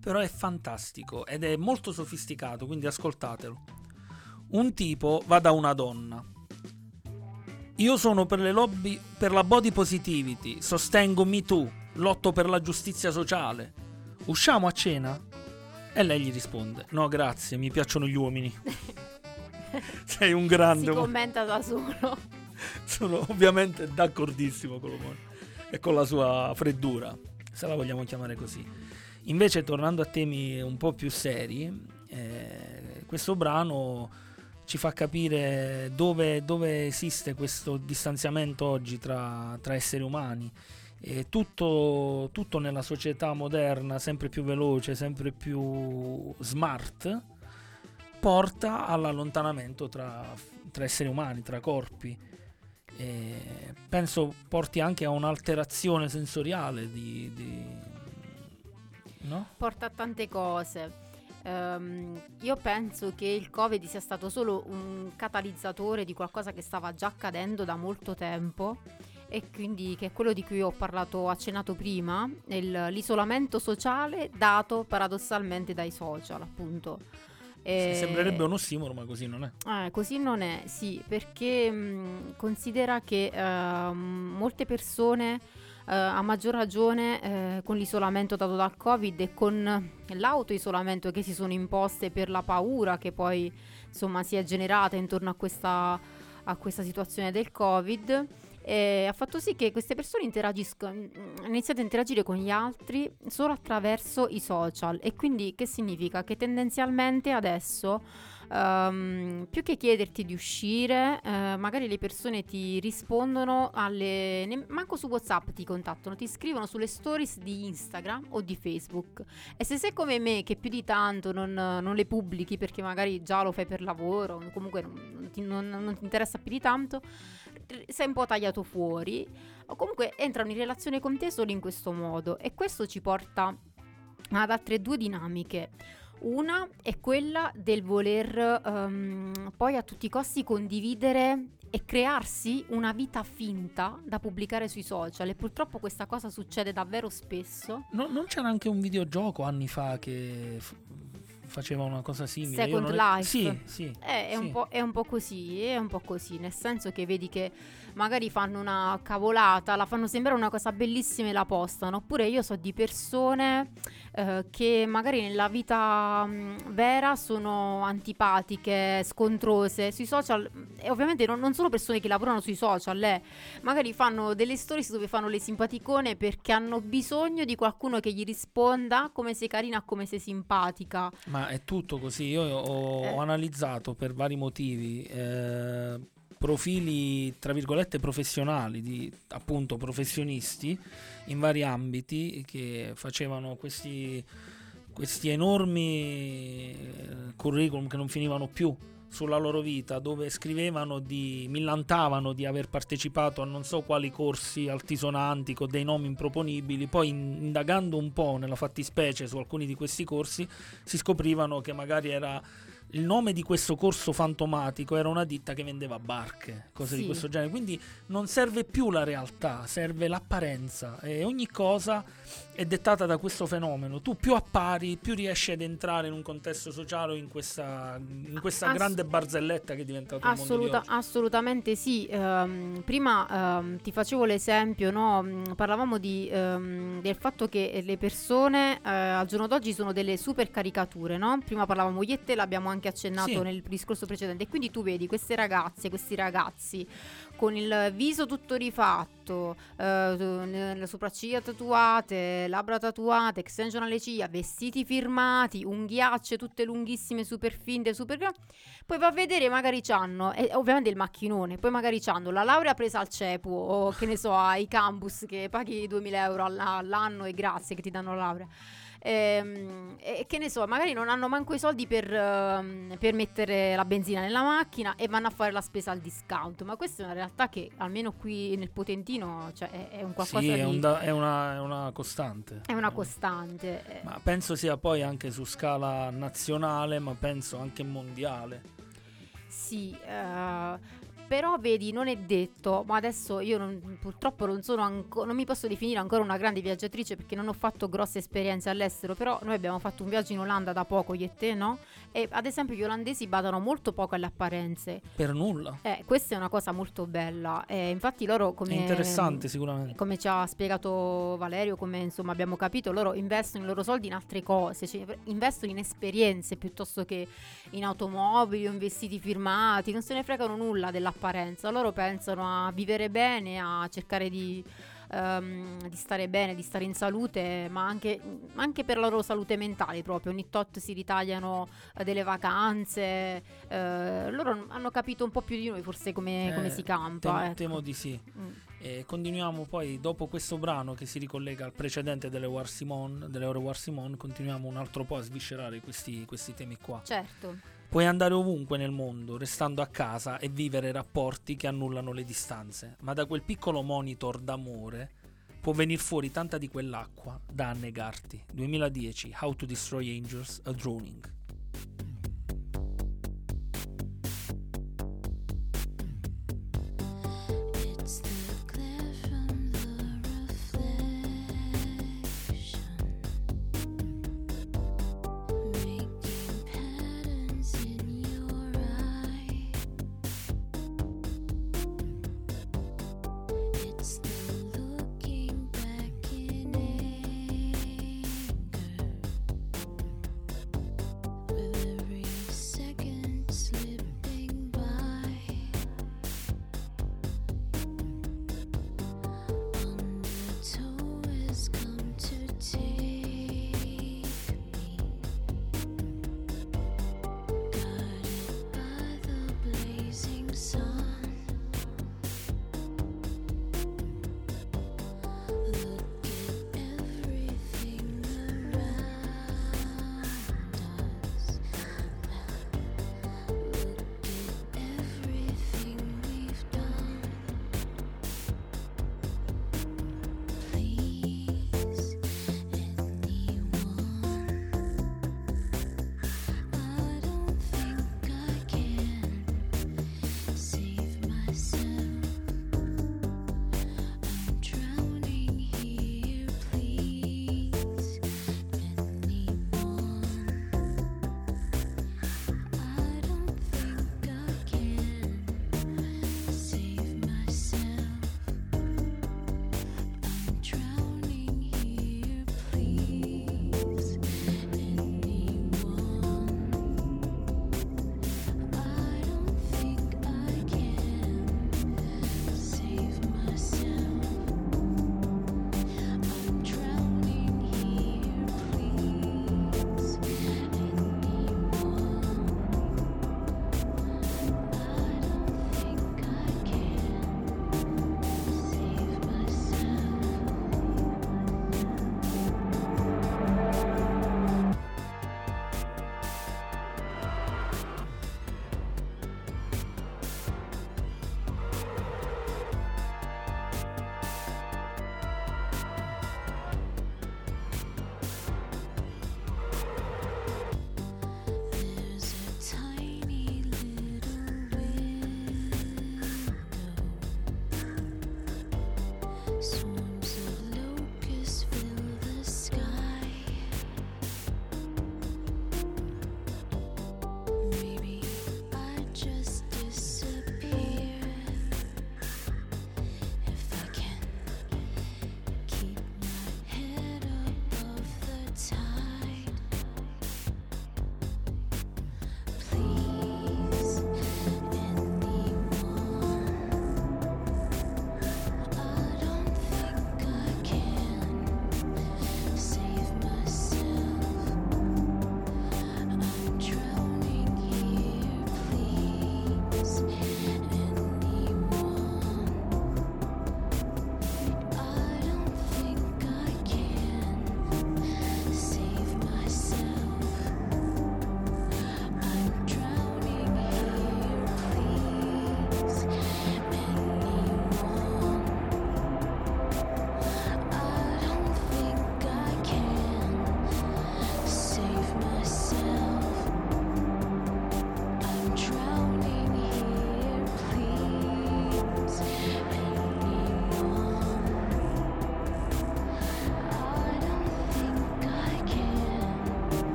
però è fantastico ed è molto sofisticato, quindi ascoltatelo. Un tipo va da una donna. Io sono per le lobby per la body positivity, sostengo Me Too, lotto per la giustizia sociale. Usciamo a cena? E lei gli risponde: No, grazie, mi piacciono gli uomini. Sei un Si grande uomo. commenta da solo. Sono ovviamente d'accordissimo con l'uomo e con la sua freddura, se la vogliamo chiamare così. Invece, tornando a temi un po' più seri, eh, questo brano ci fa capire dove, dove esiste questo distanziamento oggi tra, tra esseri umani. E tutto, tutto nella società moderna, sempre più veloce, sempre più smart, porta all'allontanamento tra, tra esseri umani, tra corpi. E penso porti anche a un'alterazione sensoriale di, di- no? porta a tante cose. Ehm, io penso che il Covid sia stato solo un catalizzatore di qualcosa che stava già accadendo da molto tempo e quindi che è quello di cui ho parlato, accennato prima, il- l'isolamento sociale dato paradossalmente dai social, appunto. E- Sembrerebbe un ossimoro, ma così non è. eh, così non è, sì, perché mh, considera che ehm, molte persone, eh, a maggior ragione, eh, con l'isolamento dato dal Covid e con l'autoisolamento che si sono imposte per la paura che poi insomma si è generata intorno a questa, a questa situazione del Covid. Eh, ha fatto sì che queste persone interagiscono, hanno iniziato a interagire con gli altri solo attraverso i social e quindi che significa che tendenzialmente adesso ehm, più che chiederti di uscire, eh, magari le persone ti rispondono alle. ne- manco su WhatsApp ti contattano, ti scrivono sulle stories di Instagram o di Facebook. E se sei come me, che più di tanto non, non le pubblichi perché magari già lo fai per lavoro, comunque non, non ti, non- non ti interessa più di tanto, sei un po' tagliato fuori. O comunque entrano in relazione con te solo in questo modo. E questo ci porta ad altre due dinamiche. Una è quella del voler ehm, poi a tutti i costi condividere e crearsi una vita finta da pubblicare sui social e purtroppo questa cosa succede davvero spesso. No- non c'era anche un videogioco anni fa che faceva una cosa simile? Second non Life. Sì, sì. Eh, è, sì. un po', è un po' così, è un po' così, nel senso che vedi che magari fanno una cavolata, la fanno sembrare una cosa bellissima e la postano, oppure io so di persone eh, che magari nella vita mh, vera sono antipatiche, scontrose, sui social, e ovviamente non, non sono persone che lavorano sui social, eh, magari fanno delle stories dove fanno le simpaticone perché hanno bisogno di qualcuno che gli risponda come sei carina, come sei simpatica. Ma è tutto così. Io ho, Eh. ho analizzato per vari motivi eh, profili, tra virgolette, professionali, di appunto professionisti in vari ambiti che facevano questi, questi enormi eh, curriculum che non finivano più sulla loro vita, dove scrivevano di millantavano di aver partecipato a non so quali corsi altisonanti con dei nomi improponibili, poi in- indagando un po' nella fattispecie su alcuni di questi corsi si scoprivano che magari era il nome di questo corso fantomatico era una ditta che vendeva barche, cose di Sì. questo genere. Quindi non serve più la realtà, serve l'apparenza e ogni cosa è dettata da questo fenomeno. Tu più appari, più riesci ad entrare in un contesto sociale o in questa, in questa Ass- grande barzelletta che è diventato il mondo di Assoluta- oggi. assolutamente sì. Ehm, prima ehm, ti facevo l'esempio, no? Mm, parlavamo di, ehm, del fatto che le persone eh, al giorno d'oggi sono delle super caricature. No? Prima parlavamo io e te, l'abbiamo anche accennato Sì. nel discorso precedente. E quindi tu vedi queste ragazze, questi ragazzi con il viso tutto rifatto, eh, le sopracciglia tatuate, labbra tatuate, extension alle ciglia, vestiti firmati, unghiacce tutte lunghissime, super finte, super poi va a vedere magari c'hanno, e ovviamente il macchinone, poi magari c'hanno la laurea presa al CEPU o che ne so, ai campus che paghi 2000 euro all- all'anno e grazie che ti danno la laurea. Ehm, E, che ne so, magari non hanno manco i soldi per, ehm, per mettere la benzina nella macchina e vanno a fare la spesa al discount. Ma questa è una realtà che almeno qui nel Potentino cioè, è, è un qualcosa Sì, di... è, un da- è una, è una costante. è una costante. eh. Ma penso sia poi anche su scala nazionale, ma penso anche mondiale. Sì, eh, però vedi, non è detto, ma adesso io non- purtroppo non sono anco- non mi posso definire ancora una grande viaggiatrice perché non ho fatto grosse esperienze all'estero, però noi abbiamo fatto un viaggio in Olanda da poco, io e te, no? E ad esempio gli olandesi badano molto poco alle apparenze. Per nulla. Eh, questa è una cosa molto bella. E infatti loro come... È interessante sicuramente. come ci ha spiegato Valerio, come insomma abbiamo capito, loro investono i loro soldi in altre cose, cioè investono in esperienze piuttosto che in automobili o in vestiti firmati, non se ne fregano nulla dell'apparenza, loro pensano a vivere bene, a cercare di, ehm, di stare bene, di stare in salute, ma anche, anche per la loro salute mentale proprio, ogni tot si ritagliano eh, delle vacanze, eh, loro hanno capito un po' più di noi forse come, come Eh, si campa. Temo, ecco. temo di sì. Mm. E continuiamo poi dopo questo brano che si ricollega al precedente delle War Simon, delle Ore War Simon, continuiamo un altro po' a sviscerare questi, questi temi qua. Certo. Puoi andare ovunque nel mondo, restando a casa e vivere rapporti che annullano le distanze, ma da quel piccolo monitor d'amore può venire fuori tanta di quell'acqua da annegarti. 2010 How to Destroy Angels a Drowning.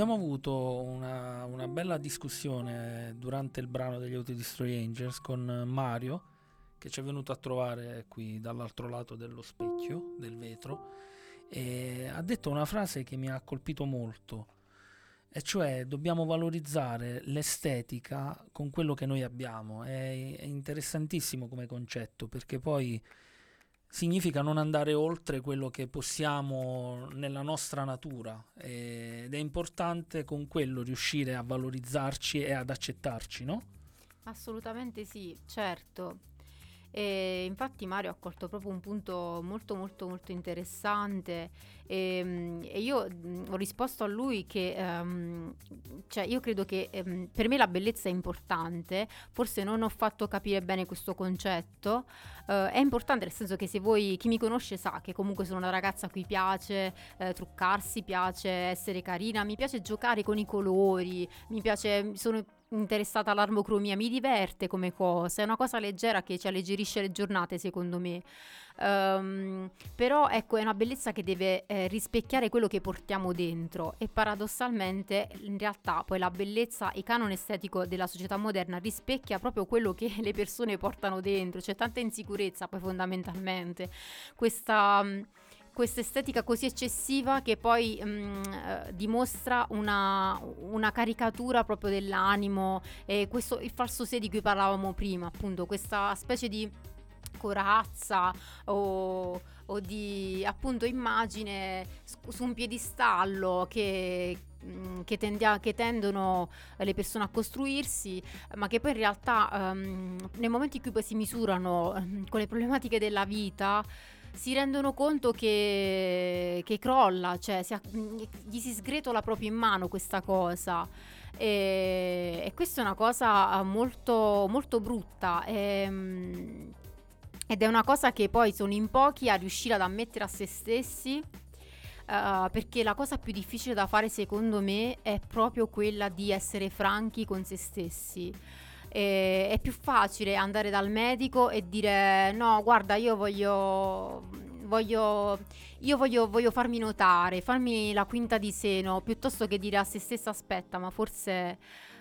Abbiamo avuto una, una bella discussione durante il brano degli Autodestroy Angels con Mario, che ci è venuto a trovare qui dall'altro lato dello specchio, del vetro, e ha detto una frase che mi ha colpito molto, e cioè dobbiamo valorizzare l'estetica con quello che noi abbiamo. È, è interessantissimo come concetto, perché poi significa non andare oltre quello che possiamo nella nostra natura ed è importante con quello riuscire a valorizzarci e ad accettarci, no? Assolutamente sì, certo. E infatti Mario ha colto proprio un punto molto molto molto interessante e, e io mh, ho risposto a lui che ehm, cioè io credo che ehm, per me la bellezza è importante, forse non ho fatto capire bene questo concetto, eh, è importante nel senso che se voi, chi mi conosce sa che comunque sono una ragazza a cui piace eh, truccarsi, piace essere carina, mi piace giocare con i colori, mi piace, sono interessata all'armocromia, mi diverte come cosa, è una cosa leggera che ci alleggerisce le giornate secondo me. Ehm, però ecco è una bellezza che deve eh, rispecchiare quello che portiamo dentro e paradossalmente in realtà poi la bellezza, il canone estetico della società moderna rispecchia proprio quello che le persone portano dentro, c'è tanta insicurezza poi fondamentalmente. Questa mh, questa estetica così eccessiva che poi mm, eh, dimostra una, una caricatura proprio dell'animo e questo il falso sé di cui parlavamo prima, appunto, questa specie di corazza o, o di appunto immagine su un piedistallo che mm, che, tendia- che tendono eh, le persone a costruirsi, ma che poi in realtà ehm, nel momento in cui poi si misurano ehm, con le problematiche della vita, si rendono conto che, che crolla, cioè si mm, gli si sgretola proprio in mano questa cosa. E, e questa è una cosa molto, molto brutta. ehm, ed è una cosa che poi sono in pochi a riuscire ad ammettere a se stessi. eh, perché la cosa più difficile da fare secondo me è proprio quella di essere franchi con se stessi. E- è più facile andare dal medico e dire no, guarda, io voglio, voglio, io voglio, voglio farmi notare, farmi la quinta di seno, piuttosto che dire a se stessa aspetta, ma forse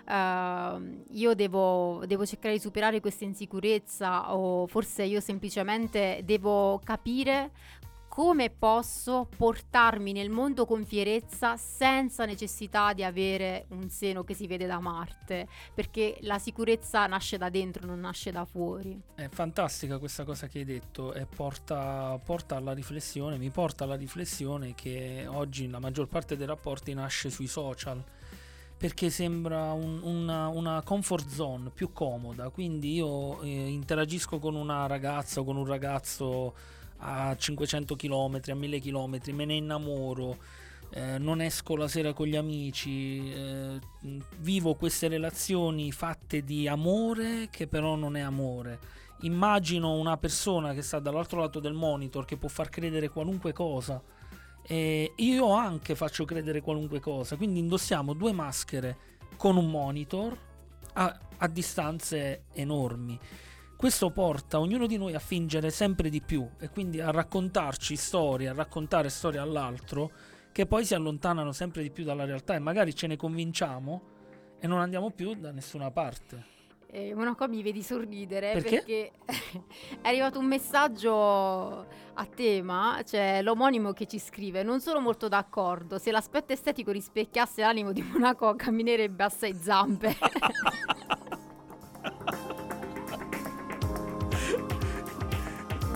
ehm, io devo, devo cercare di superare questa insicurezza o forse io semplicemente devo capire come posso portarmi nel mondo con fierezza senza necessità di avere un seno che si vede da Marte, perché la sicurezza nasce da dentro, non nasce da fuori. È fantastica questa cosa che hai detto e porta, porta alla riflessione, mi porta alla riflessione che oggi la maggior parte dei rapporti nasce sui social perché sembra un- una, una comfort zone più comoda, quindi io eh, interagisco con una ragazza o con un ragazzo a 500 km, a 1000 km, me ne innamoro, eh, non esco la sera con gli amici, eh, vivo queste relazioni fatte di amore che però non è amore. Immagino una persona che sta dall'altro lato del monitor che può far credere qualunque cosa. E io anche faccio credere qualunque cosa. Quindi indossiamo due maschere con un monitor a, a distanze enormi. Questo porta ognuno di noi a fingere sempre di più e quindi a raccontarci storie, a raccontare storie all'altro che poi si allontanano sempre di più dalla realtà e magari ce ne convinciamo e non andiamo più da nessuna parte. Eh, qua mi vedi sorridere Perché? perché è arrivato un messaggio a tema, c'è l'omonimo che ci scrive, non sono molto d'accordo, se l'aspetto estetico rispecchiasse l'animo di Monaco camminerebbe a sei zampe.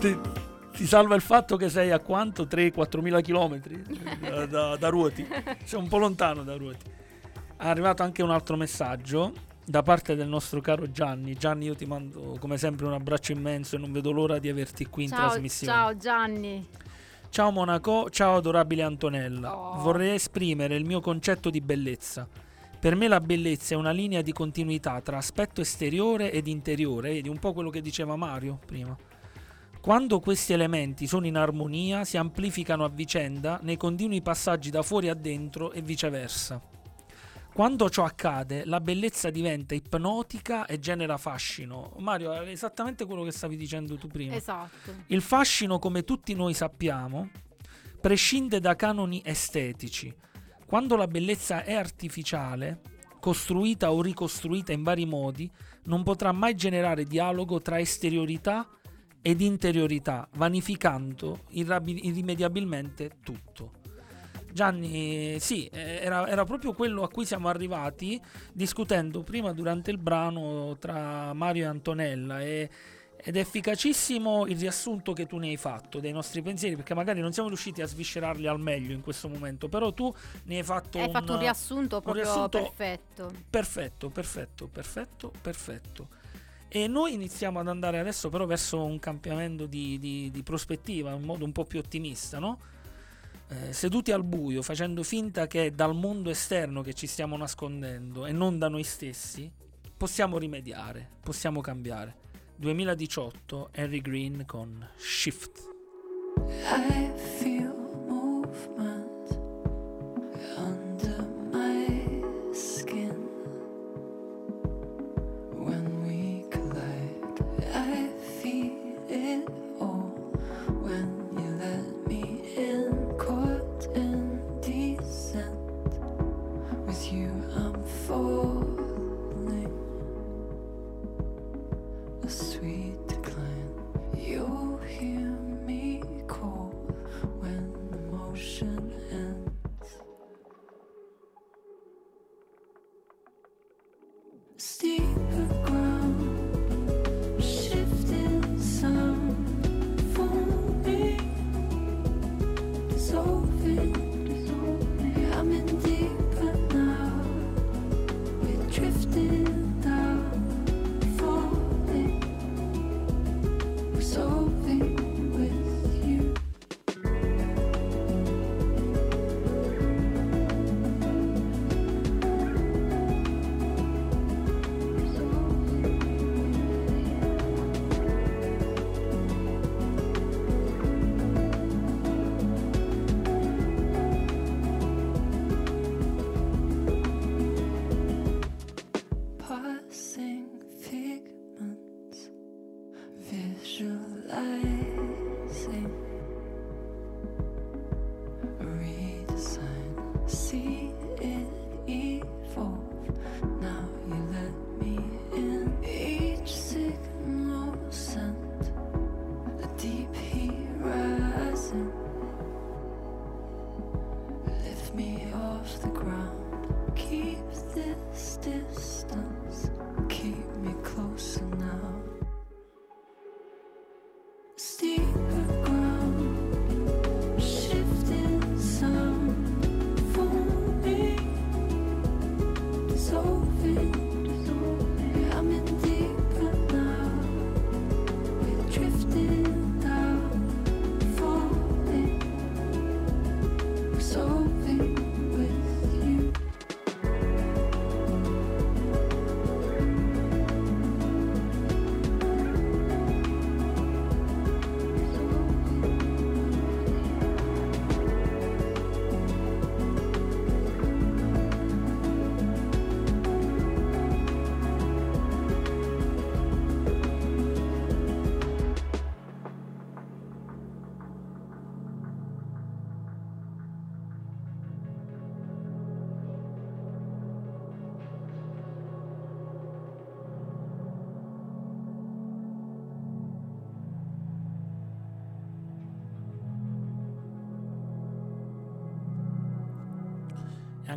Ti, ti salva il fatto che sei a quanto? 3-4 mila chilometri da, da, da Ruoti. Sei un po' lontano da Ruoti. È arrivato anche un altro messaggio da parte del nostro caro Gianni. Gianni, io ti mando come sempre un abbraccio immenso e non vedo l'ora di averti qui in ciao, trasmissione. ciao Gianni. Ciao Monaco, ciao adorabile Antonella. Oh. Vorrei esprimere il mio concetto di bellezza. Per me la bellezza è una linea di continuità tra aspetto esteriore ed interiore, vedi un po' quello che diceva Mario prima. Quando questi elementi sono in armonia si amplificano a vicenda nei continui passaggi da fuori a dentro e viceversa. Quando ciò accade, la bellezza diventa ipnotica e genera fascino. Mario, è esattamente quello che stavi dicendo tu prima. Esatto. Il fascino, come tutti noi sappiamo, prescinde da canoni estetici. Quando la bellezza è artificiale, costruita o ricostruita in vari modi, non potrà mai generare dialogo tra esteriorità ed interiorità, vanificando irrimediabilmente tutto. Gianni, sì, eh, era, era proprio quello a cui siamo arrivati discutendo prima durante il brano tra Mario e Antonella e- ed è efficacissimo il riassunto che tu ne hai fatto dei nostri pensieri perché magari non siamo riusciti a sviscerarli al meglio in questo momento, però tu ne hai fatto Hai fatto un riassunto proprio riassunto perfetto. Perfetto, perfetto, perfetto, perfetto. E noi iniziamo ad andare adesso però verso un cambiamento di, di- di prospettiva, in modo un po' più ottimista, no? Eh, seduti al buio, facendo finta che è dal mondo esterno che ci stiamo nascondendo e non da noi stessi, possiamo rimediare, possiamo cambiare. 2018, Harry Green con Shift. I feel movement under my skin when we collide. I feel it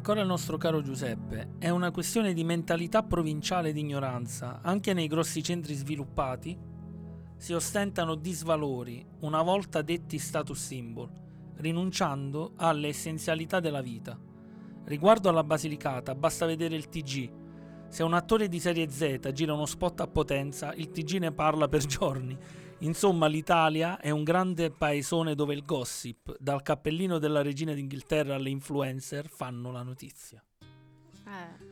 ancora il nostro caro Giuseppe, è una questione di mentalità provinciale di ignoranza. Anche nei grossi centri sviluppati si ostentano disvalori, una volta detti status symbol, rinunciando alle essenzialità della vita. Riguardo alla Basilicata, basta vedere il TG. Se un attore di serie Z gira uno spot a potenza, il TG ne parla per giorni. Insomma, l'Italia è un grande paesone dove il gossip, dal cappellino della regina d'Inghilterra alle influencer, fanno la notizia. Eh,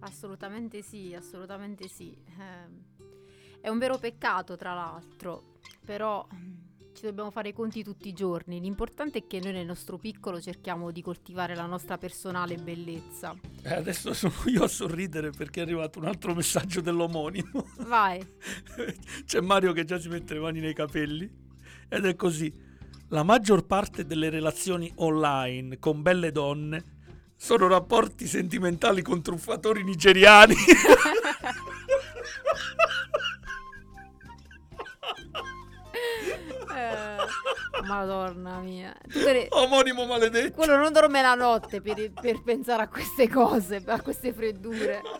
assolutamente sì, assolutamente sì. Eh, è un vero peccato, tra l'altro, però ci dobbiamo fare i conti tutti i giorni. L'importante è che noi nel nostro piccolo cerchiamo di coltivare la nostra personale bellezza. Eh, adesso sono io a sorridere perché è arrivato un altro messaggio dell'omonimo. Vai. C'è Mario che già si mette le mani nei capelli. Ed è così. La maggior parte delle relazioni online con belle donne Sono rapporti sentimentali con truffatori nigeriani. Madonna mia. Per- Omonimo maledetto. Quello non dorme la notte per, per pensare a queste cose, a queste freddure.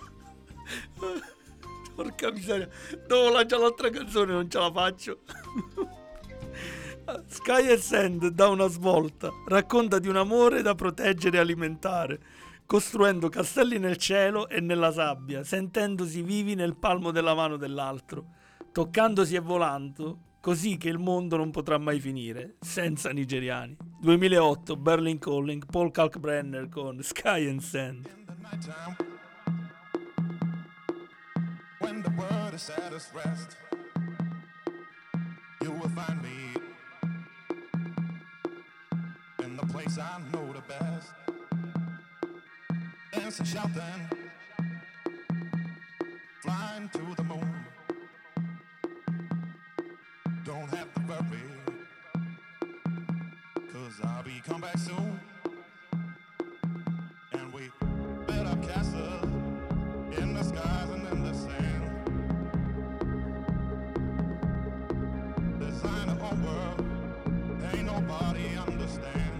Porca miseria. Dopo lanciare l'altra canzone non ce la faccio. Sky and Sand dà una svolta. Racconta di un amore da proteggere e alimentare, costruendo castelli nel cielo e nella sabbia, sentendosi vivi nel palmo della mano dell'altro, toccandosi e volando, così che il mondo non potrà mai finire, senza nigeriani. 2008, Berlin Calling, Paul Kalkbrenner con Sky and Sand. when the world is at its rest you will find me in the place I know the best dancing shouting flying to the moon don't have to worry cause I'll be come back soon and we built up castles in the skies and in the sand. Design a whole world, ain't nobody understand.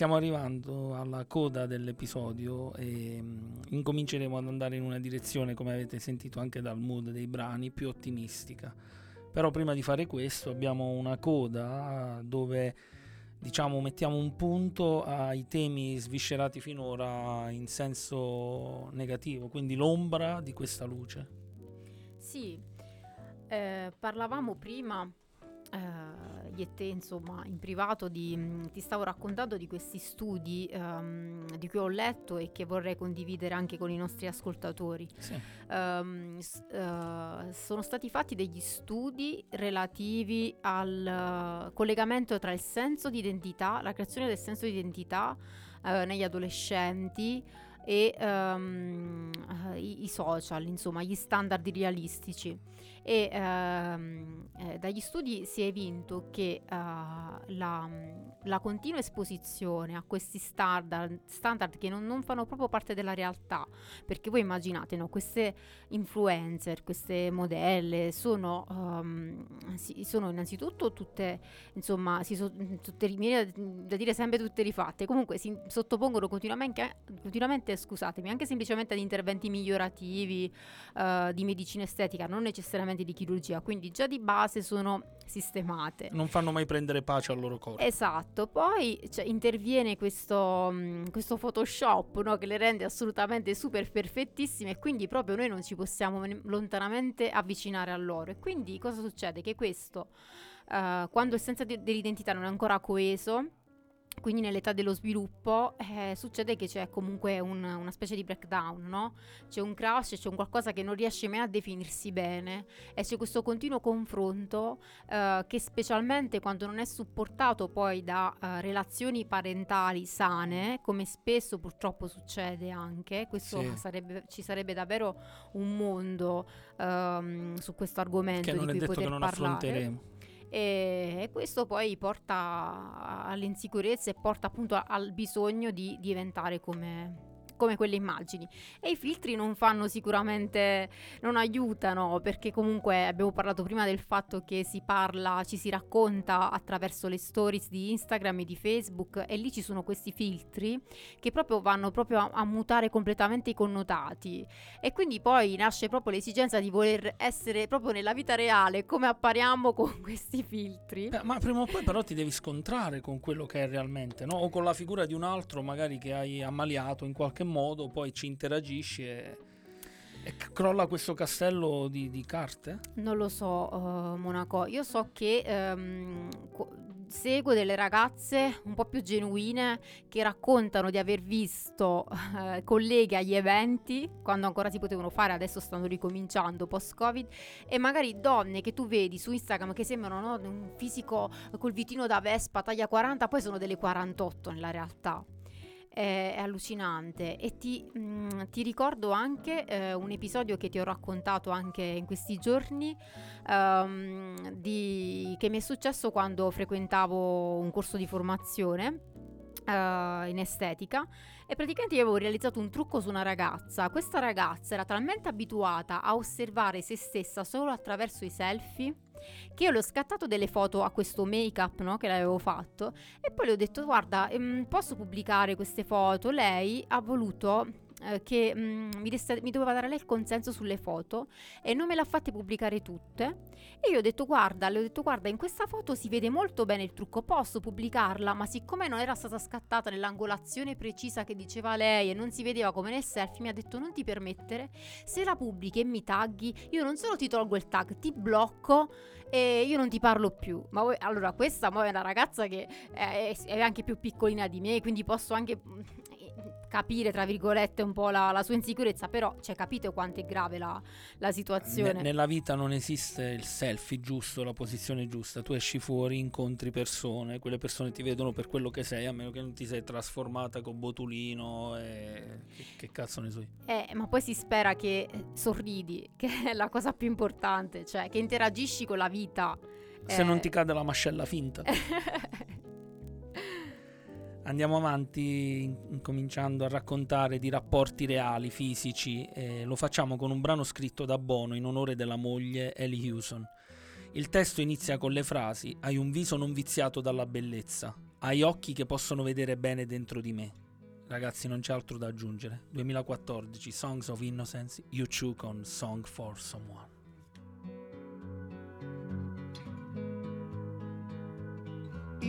Stiamo arrivando alla coda dell'episodio e mm, incominceremo ad andare in una direzione, come avete sentito anche dal mood dei brani, più ottimistica. Però prima di fare questo abbiamo una coda dove diciamo mettiamo un punto ai temi sviscerati finora in senso negativo, quindi l'ombra di questa luce. Sì, eh, parlavamo prima, eh, e te, insomma, in privato di, ti stavo raccontando di questi studi ehm, di cui ho letto e che vorrei condividere anche con i nostri ascoltatori. Sì. Ehm, s- eh, sono stati fatti degli studi relativi al eh, collegamento tra il senso di identità, la creazione del senso di identità eh, negli adolescenti e eh, i, i social, insomma, gli standard realistici. E ehm, eh, dagli studi si è evinto che eh, la, la continua esposizione a questi standard, standard che non, non fanno proprio parte della realtà, perché voi immaginate, no, queste influencer, queste modelle sono, ehm, si- sono innanzitutto tutte, insomma, si so- tutte, mi viene da dire sempre tutte rifatte, comunque si sottopongono continuamente, continuamente scusatemi, anche semplicemente ad interventi migliorativi eh, di medicina estetica, non necessariamente di chirurgia, quindi già di base sono sistemate. Non fanno mai prendere pace al loro corpo. Esatto, poi cioè, interviene questo, mh, questo Photoshop no, che le rende assolutamente super perfettissime e quindi proprio noi non ci possiamo lontanamente avvicinare a loro. E quindi cosa succede? Che questo, eh, quando il senso de- dell'identità non è ancora coeso, quindi nell'età dello sviluppo, eh, succede che c'è comunque un- una specie di breakdown, no? C'è un crash, c'è un qualcosa che non riesce mai a definirsi bene e c'è questo continuo confronto eh, che specialmente quando non è supportato poi da eh, relazioni parentali sane, come spesso purtroppo succede anche, questo Sì. sarebbe- ci sarebbe davvero un mondo ehm, su questo argomento Che di non cui poter che non parlare. affronteremo. E, questo poi porta all'insicurezza e porta appunto al bisogno di diventare come, come quelle immagini. E i filtri non fanno sicuramente, non aiutano, perché comunque abbiamo parlato prima del fatto che si parla, ci si racconta attraverso le stories di Instagram e di Facebook e lì ci sono questi filtri che proprio vanno proprio a, a mutare completamente i connotati. E quindi poi nasce proprio l'esigenza di voler essere proprio nella vita reale come appariamo con questi filtri. Beh, ma prima o poi però ti devi scontrare con quello che è realmente, no? O con la figura di un altro magari che hai ammaliato in qualche modo, poi ci interagisci e, e crolla questo castello di, di carte? Non lo so, eh, Monaco. Io so che co- seguo delle ragazze un po' più genuine che raccontano di aver visto eh, colleghe agli eventi quando ancora si potevano fare, adesso stanno ricominciando post-Covid, e magari donne che tu vedi su Instagram che sembrano no, un fisico col vitino da Vespa taglia 40, poi sono delle 48 nella realtà. È, allucinante e ti, mm, ti ricordo anche eh, un episodio che ti ho raccontato anche in questi giorni ehm, di- che mi è successo quando frequentavo un corso di formazione eh, in estetica e praticamente io avevo realizzato un trucco su una ragazza. Questa ragazza era talmente abituata a osservare se stessa solo attraverso i selfie che io le ho scattato delle foto a questo make-up no, che le avevo fatto e poi le ho detto guarda ehm, posso pubblicare queste foto? Lei ha voluto eh, che mm, mi, desse- mi doveva dare lei il consenso sulle foto e non me l'ha fatte pubblicare tutte e io ho detto guarda, le ho detto guarda in questa foto si vede molto bene il trucco, posso pubblicarla ma siccome non era stata scattata nell'angolazione precisa che diceva lei e non si vedeva come nel selfie mi ha detto non ti permettere, se la pubblichi e mi tagghi io non solo ti tolgo il tag, ti blocco e io non ti parlo più. Ma voi, allora questa è una ragazza che è, è anche più piccolina di me, quindi posso anche mm, capire, tra virgolette, un po' la, la sua insicurezza, però cioè, capite quanto è grave la, la situazione. Ne- nella vita non esiste il selfie giusto, la posizione giusta. Tu esci fuori, incontri persone, quelle persone ti vedono per quello che sei, a meno che non ti sei trasformata con botulino e che, che cazzo ne so io. Eh, ma poi si spera che eh, sorridi, che è la cosa più importante, cioè che interagisci con la vita. Se Eh. non ti cade la mascella finta. Andiamo avanti in- incominciando a raccontare di rapporti reali, fisici, e lo facciamo con un brano scritto da Bono in onore della moglie Ellie Hewson. Il testo inizia con le frasi Hai un viso non viziato dalla bellezza, hai occhi che possono vedere bene dentro di me. Ragazzi, non c'è altro da aggiungere. 2014, Songs of Innocence, U2 con Song for Someone.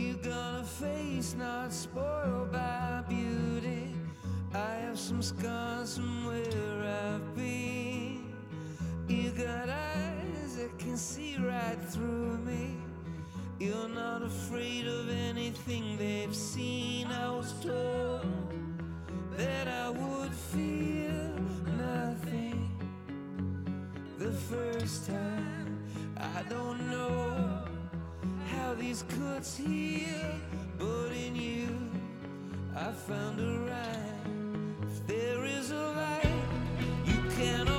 You got a face not spoiled by beauty. I have some scars from where I've been. You got eyes that can see right through me. You're not afraid of anything they've seen. I was told that I would fear nothing the first time. I don't know how these cuts heal, but in you I found a rhyme. If there is a light, you can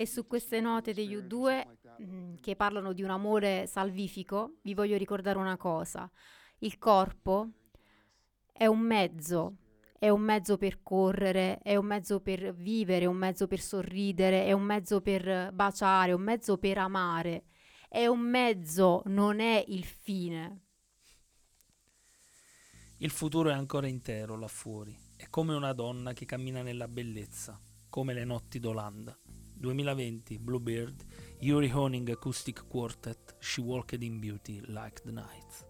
E su queste note degli U2 mm, che parlano di un amore salvifico, vi voglio ricordare una cosa. Il corpo è un mezzo, è un mezzo per correre, è un mezzo per vivere, è un mezzo per sorridere, è un mezzo per baciare, è un mezzo per amare. È un mezzo, non è il fine. Il futuro è ancora intero là fuori. È come una donna che cammina nella bellezza, come le notti d'Olanda. 2020, Bluebird, Yuri Honing Acoustic Quartet, She Walked in Beauty Like the Night.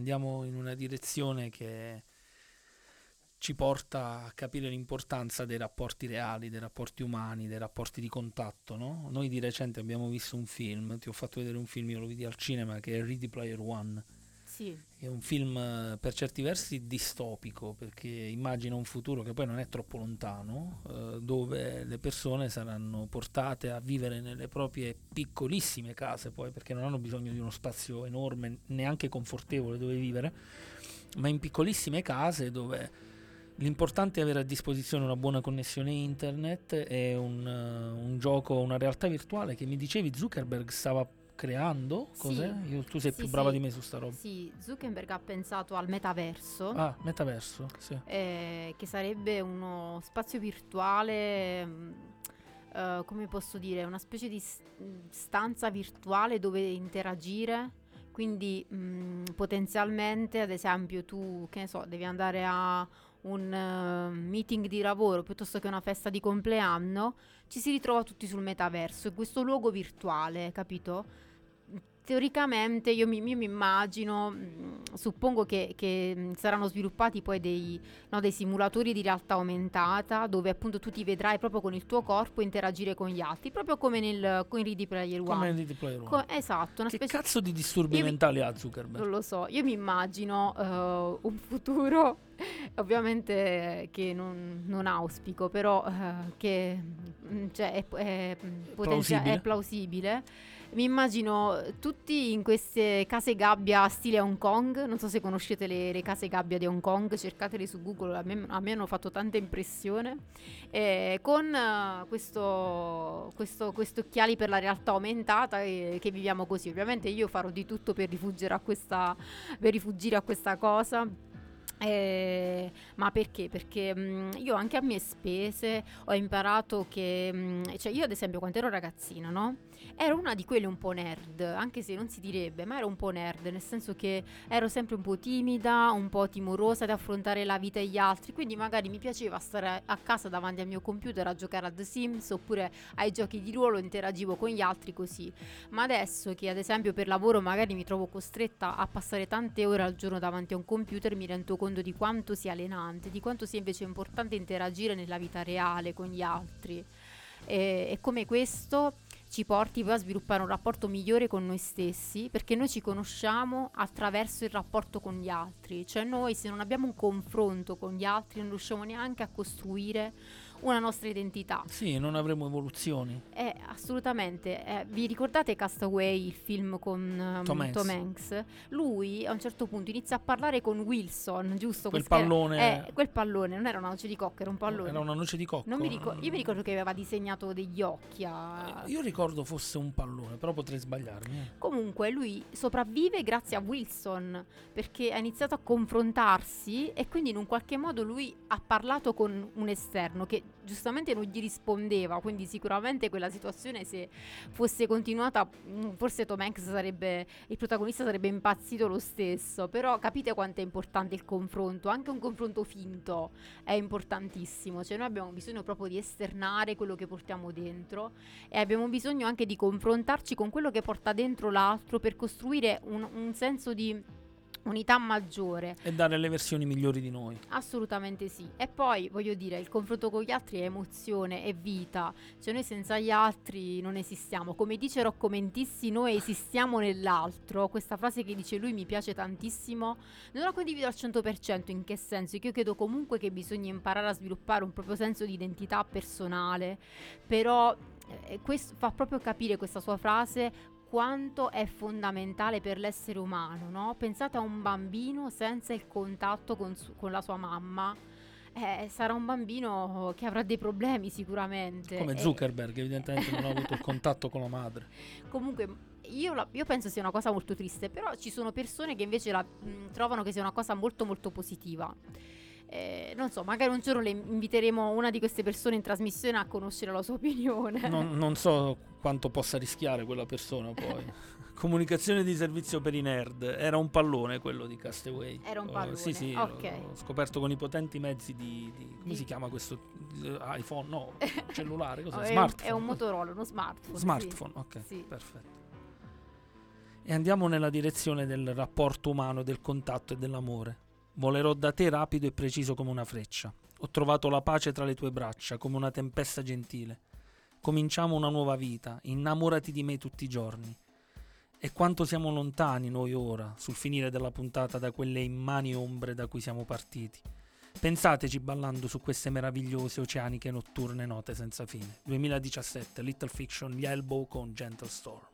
Andiamo in una direzione che ci porta a capire l'importanza dei rapporti reali, dei rapporti umani, dei rapporti di contatto, no? Noi di recente abbiamo visto un film, ti ho fatto vedere un film, io lo vidi al cinema, che è Ready Player One. Sì, È un film eh, per certi versi distopico perché immagina un futuro che poi non è troppo lontano, eh, dove le persone saranno portate a vivere nelle proprie piccolissime case, poi perché non hanno bisogno di uno spazio enorme, neanche confortevole dove vivere, ma in piccolissime case dove l'importante è avere a disposizione una buona connessione internet e un, eh, un gioco, una realtà virtuale che mi dicevi Zuckerberg stava creando. Sì. Cos'è? Io- tu sei Sì, più brava sì. di me su sta roba. sì, Zuckerberg ha pensato al metaverso. Ah, metaverso, sì. eh, che sarebbe uno spazio virtuale, mm, eh, come posso dire, una specie di stanza virtuale dove interagire. Quindi mm, potenzialmente, ad esempio, tu, che ne so, devi andare a un eh, meeting di lavoro piuttosto che una festa di compleanno, ci si ritrova tutti sul metaverso, è questo luogo virtuale, capito? Teoricamente io mi, io mi immagino, mm, suppongo che, che, mm, saranno sviluppati poi dei, no, dei simulatori di realtà aumentata dove appunto tu ti vedrai proprio con il tuo corpo interagire con gli altri, proprio come nel con Ready Player Come One. Ready Player One. Co- esatto, una Che specie cazzo di disturbi Io mi- mentali ha Zuckerberg? non lo so, io mi immagino eh, un futuro, ovviamente che non, non auspico, però eh, che mm, cioè, è, è, mm, potenza- plausibile. è plausibile. Mi immagino tutti in queste case gabbia stile Hong Kong, non so se conoscete le, le case gabbia di Hong Kong, cercatele su Google, a me, a me hanno fatto tanta impressione, eh, con eh, questo, questo, questi occhiali per la realtà aumentata e che viviamo così. Ovviamente io farò di tutto per a questa, per rifugire a questa cosa. Eh, ma perché? Perché mh, io anche a mie spese ho imparato che, mh, cioè io ad esempio quando ero ragazzina, no? Ero una di quelle un po' nerd, anche se non si direbbe, ma ero un po' nerd, nel senso che ero sempre un po' timida, un po' timorosa di affrontare la vita degli altri, quindi magari mi piaceva stare a casa davanti al mio computer a giocare a The Sims oppure ai giochi di ruolo, interagivo con gli altri così. Ma adesso che ad esempio per lavoro magari mi trovo costretta a passare tante ore al giorno davanti a un computer, mi rendo conto di quanto sia allenante, di quanto sia invece importante interagire nella vita reale con gli altri. E, e come questo ci porti poi a sviluppare un rapporto migliore con noi stessi, perché noi ci conosciamo attraverso il rapporto con gli altri, cioè noi se non abbiamo un confronto con gli altri non riusciamo neanche a costruire una nostra identità. Sì, non avremo evoluzioni. Eh, assolutamente. Eh, vi ricordate Castaway, il film con ehm, Tom Hanks. Hanks? Lui a un certo punto inizia a parlare con Wilson, giusto? Quel Questa era- pallone- eh, quel pallone, non era una noce di cocca, era un pallone. Era una noce di cocco. Non mi ricor- io mi ricordo che aveva disegnato degli occhi. a- Io ricordo fosse un pallone, però potrei sbagliarmi. eh. Comunque lui sopravvive grazie a Wilson perché ha iniziato a confrontarsi e quindi in un qualche modo lui ha parlato con un esterno che giustamente non gli rispondeva, quindi sicuramente quella situazione se fosse continuata mm, forse Tom Hanks sarebbe il protagonista sarebbe impazzito lo stesso, però capite quanto è importante il confronto, anche un confronto finto è importantissimo, cioè noi abbiamo bisogno proprio di esternare quello che portiamo dentro e abbiamo bisogno anche di confrontarci con quello che porta dentro l'altro per costruire un, un senso di unità maggiore. E dare le versioni migliori di noi. Assolutamente sì. E poi voglio dire, il confronto con gli altri è emozione, è vita. Cioè noi senza gli altri non esistiamo. Come dice Rocco Mentissi, noi esistiamo nell'altro. Questa frase che dice lui mi piace tantissimo. Non la condivido al 100%, in che senso? Che io credo comunque che bisogna imparare a sviluppare un proprio senso di identità personale. Però eh, questo fa proprio capire questa sua frase quanto è fondamentale per l'essere umano, no? Pensate a un bambino senza il contatto con, su- con la sua mamma. Eh, sarà un bambino che avrà dei problemi sicuramente. Come E- Zuckerberg, evidentemente non ha avuto il contatto con la madre. Comunque, io, la- io penso sia una cosa molto triste, però ci sono persone che invece la mh, trovano che sia una cosa molto molto positiva. Eh, non so, magari un giorno le inviteremo una di queste persone in trasmissione a conoscere la sua opinione. Non, non so quanto possa rischiare quella persona poi. Comunicazione di servizio per i nerd. Era un pallone quello di Castaway. Era un Oh, pallone, sì, sì, ok. l'ho scoperto con i potenti mezzi di... di- come Di- si chiama questo? Eh, iPhone? No, cellulare, cos'è? Oh, è, un, Smartphone. è un Motorola, uno smartphone. sì. Smartphone, ok, Sì. perfetto. e andiamo nella direzione del rapporto umano, del contatto e dell'amore. Volerò da te rapido e preciso come una freccia. Ho trovato la pace tra le tue braccia, come una tempesta gentile. Cominciamo una nuova vita, innamorati di me tutti i giorni. E quanto siamo lontani noi ora, sul finire della puntata, da quelle immani ombre da cui siamo partiti. Pensateci ballando su queste meravigliose oceaniche notturne note senza fine. 2017, Little Fiction, gli Elbow con Gentle Storm.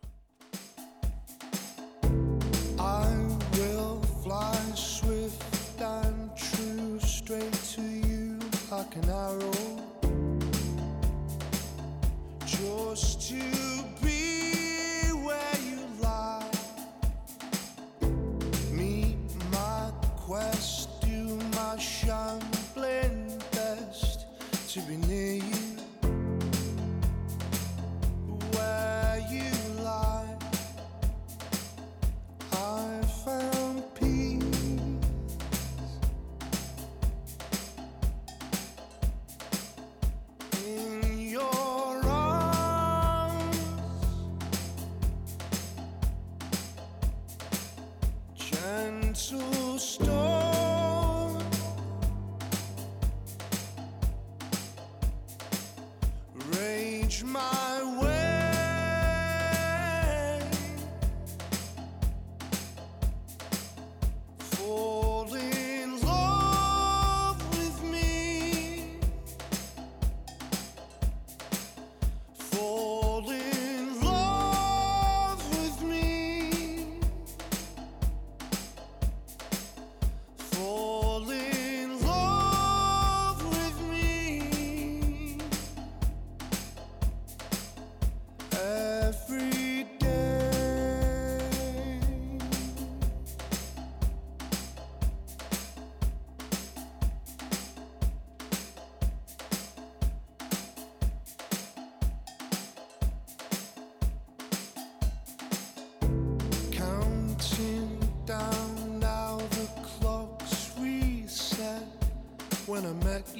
When I met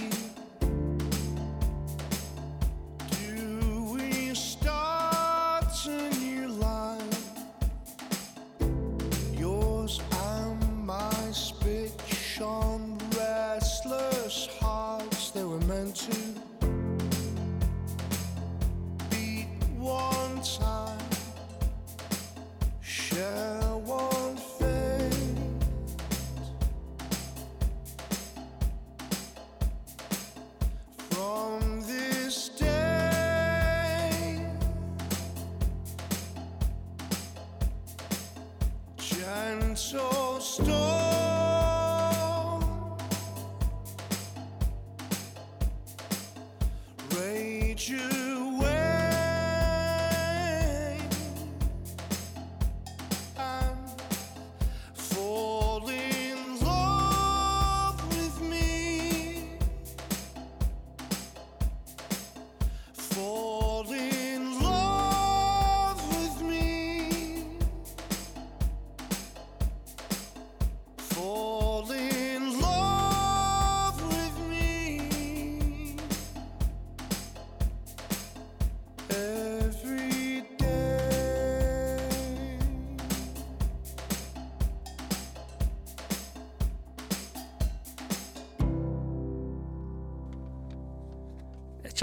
need you.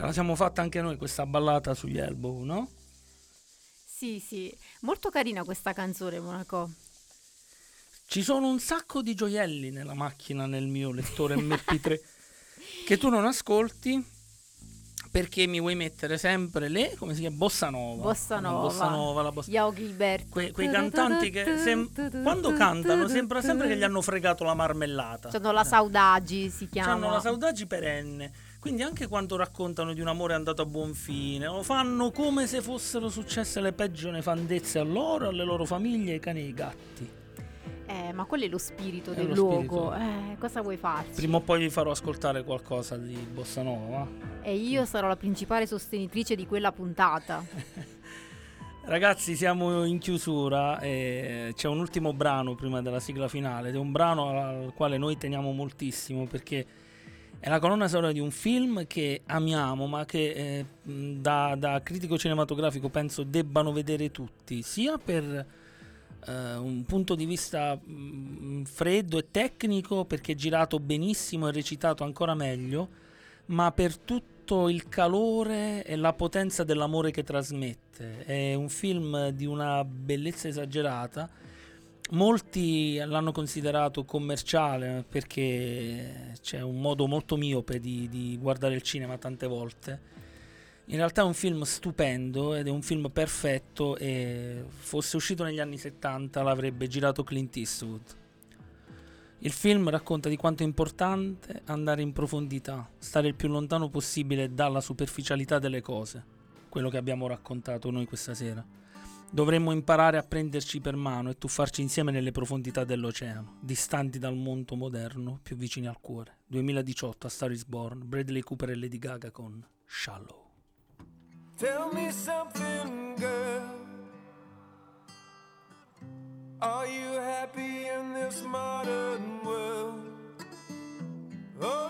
Ce la siamo fatta anche noi questa ballata sugli Elbow, no? Sì, sì, molto carina questa canzone, Monaco. Ci sono un sacco di gioielli nella macchina, nel mio lettore MP3, che tu non ascolti perché mi vuoi mettere sempre le, come si chiama, Bossa Nova. Bossa Nova. Bossa Nova, la bossa... Yao Gilbert. Que- quei cantanti che sem- quando cantano sembra sempre che gli hanno fregato la marmellata. C'hanno la Saudagi, si chiama. Hanno la saudagi perenne. Quindi anche quando raccontano di un amore andato a buon fine, lo fanno come se fossero successe le peggio nefandezze a loro, alle loro famiglie, ai cani e ai gatti. Eh, ma quello è lo spirito È del lo luogo. spirito. Eh, cosa vuoi farci? Prima o poi vi farò ascoltare qualcosa di Bossa Nova. E io sarò la principale sostenitrice di quella puntata. Ragazzi, siamo in chiusura e c'è un ultimo brano prima della sigla finale ed è un brano al quale noi teniamo moltissimo perché è la colonna sonora di un film che amiamo ma che eh, mh, da, da critico cinematografico penso debbano vedere tutti, sia per eh, un punto di vista mm, freddo e tecnico perché è girato benissimo e recitato ancora meglio, ma per tutto il calore e la potenza dell'amore che trasmette. È un film di una bellezza esagerata. Molti l'hanno considerato commerciale perché c'è un modo molto miope di, di guardare il cinema tante volte. In realtà è un film stupendo ed è un film perfetto e fosse uscito negli anni 70 l'avrebbe girato Clint Eastwood. Il film racconta di quanto è importante andare in profondità, stare il più lontano possibile dalla superficialità delle cose, quello che abbiamo raccontato noi questa sera. Dovremmo imparare a prenderci per mano e tuffarci insieme nelle profondità dell'oceano, distanti dal mondo moderno, più vicini al cuore. 2018 a Star is Born, Bradley Cooper e Lady Gaga con Shallow. Tell me something, girl. Are you happy in this modern world? Or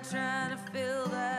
Trying to fill that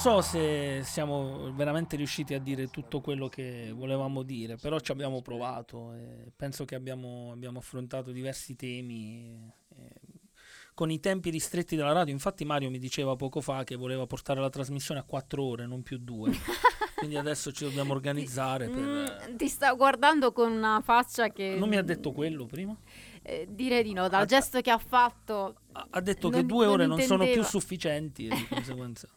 so se siamo veramente riusciti a dire tutto quello che volevamo dire, però ci abbiamo provato e penso che abbiamo, abbiamo affrontato diversi temi eh, con i tempi ristretti della radio. Infatti Mario mi diceva poco fa che voleva portare la trasmissione a quattro ore, non più due. Quindi adesso ci dobbiamo organizzare per... Mm, ti sta guardando con una faccia che... Non mi ha detto quello prima? Eh, direi di no, dal Ah, gesto che ha fatto... Ha- Ha detto Non- che due non ore non sono più sufficienti e di conseguenza...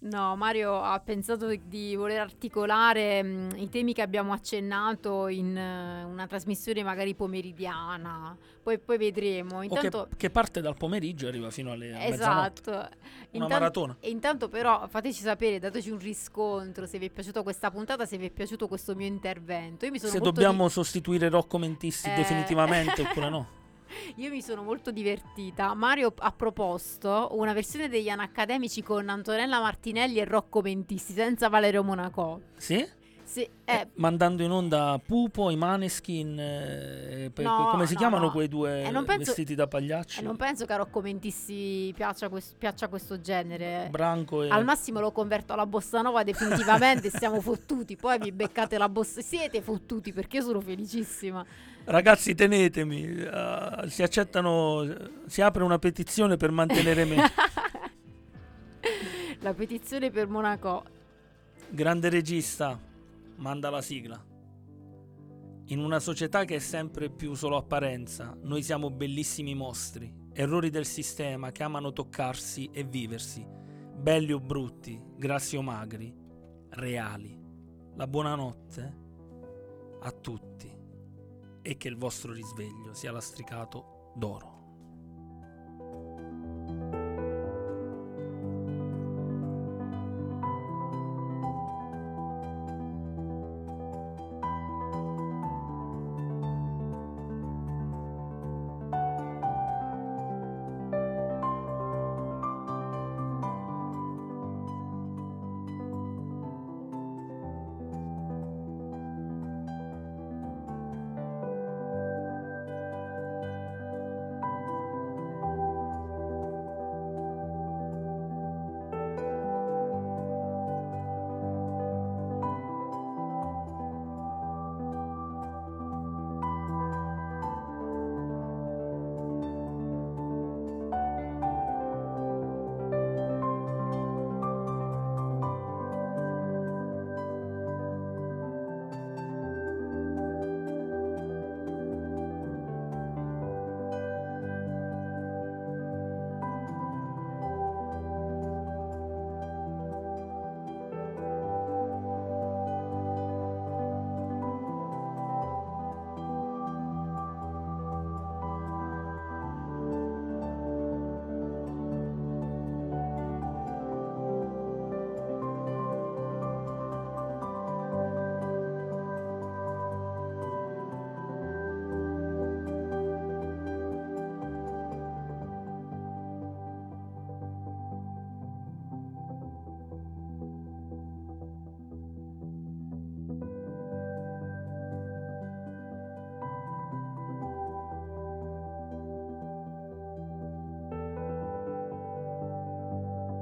No, Mario ha pensato di voler articolare mh, i temi che abbiamo accennato in eh, una trasmissione magari pomeridiana. Poi, poi vedremo. O che, Intanto, che parte dal pomeriggio e arriva fino alle esatto. Una Intan- maratona. E intanto però fateci sapere, dateci un riscontro se vi è piaciuta questa puntata, se vi è piaciuto questo mio intervento. Se dobbiamo sostituire Rocco Mentisti Eh. definitivamente oppure no. Io mi sono molto divertita. Mario ha proposto una versione degli Anacademici con Antonella Martinelli e Rocco Mentisti, senza Valerio Monaco. Sì? Sì, eh, Mandando in onda Pupo, i Maneskin, eh, pe- No, come si no, chiamano no. quei due Eh, penso- vestiti da pagliacci? e non penso che a Rocco Mentisti piaccia, quest- piaccia questo genere. Branco e... Al massimo lo converto alla bossa nova definitivamente, siamo fottuti. Poi mi beccate la bossa. Siete fottuti perché io sono felicissima. Ragazzi, tenetemi. eh, si accettano. Si apre una petizione per mantenere me. La petizione per Monaco. Grande regista, manda la sigla. In una società che è sempre più solo apparenza, noi siamo bellissimi mostri, errori del sistema che amano toccarsi e viversi, belli o brutti, grassi o magri, reali. La buonanotte a tutti e che il vostro risveglio sia lastricato d'oro.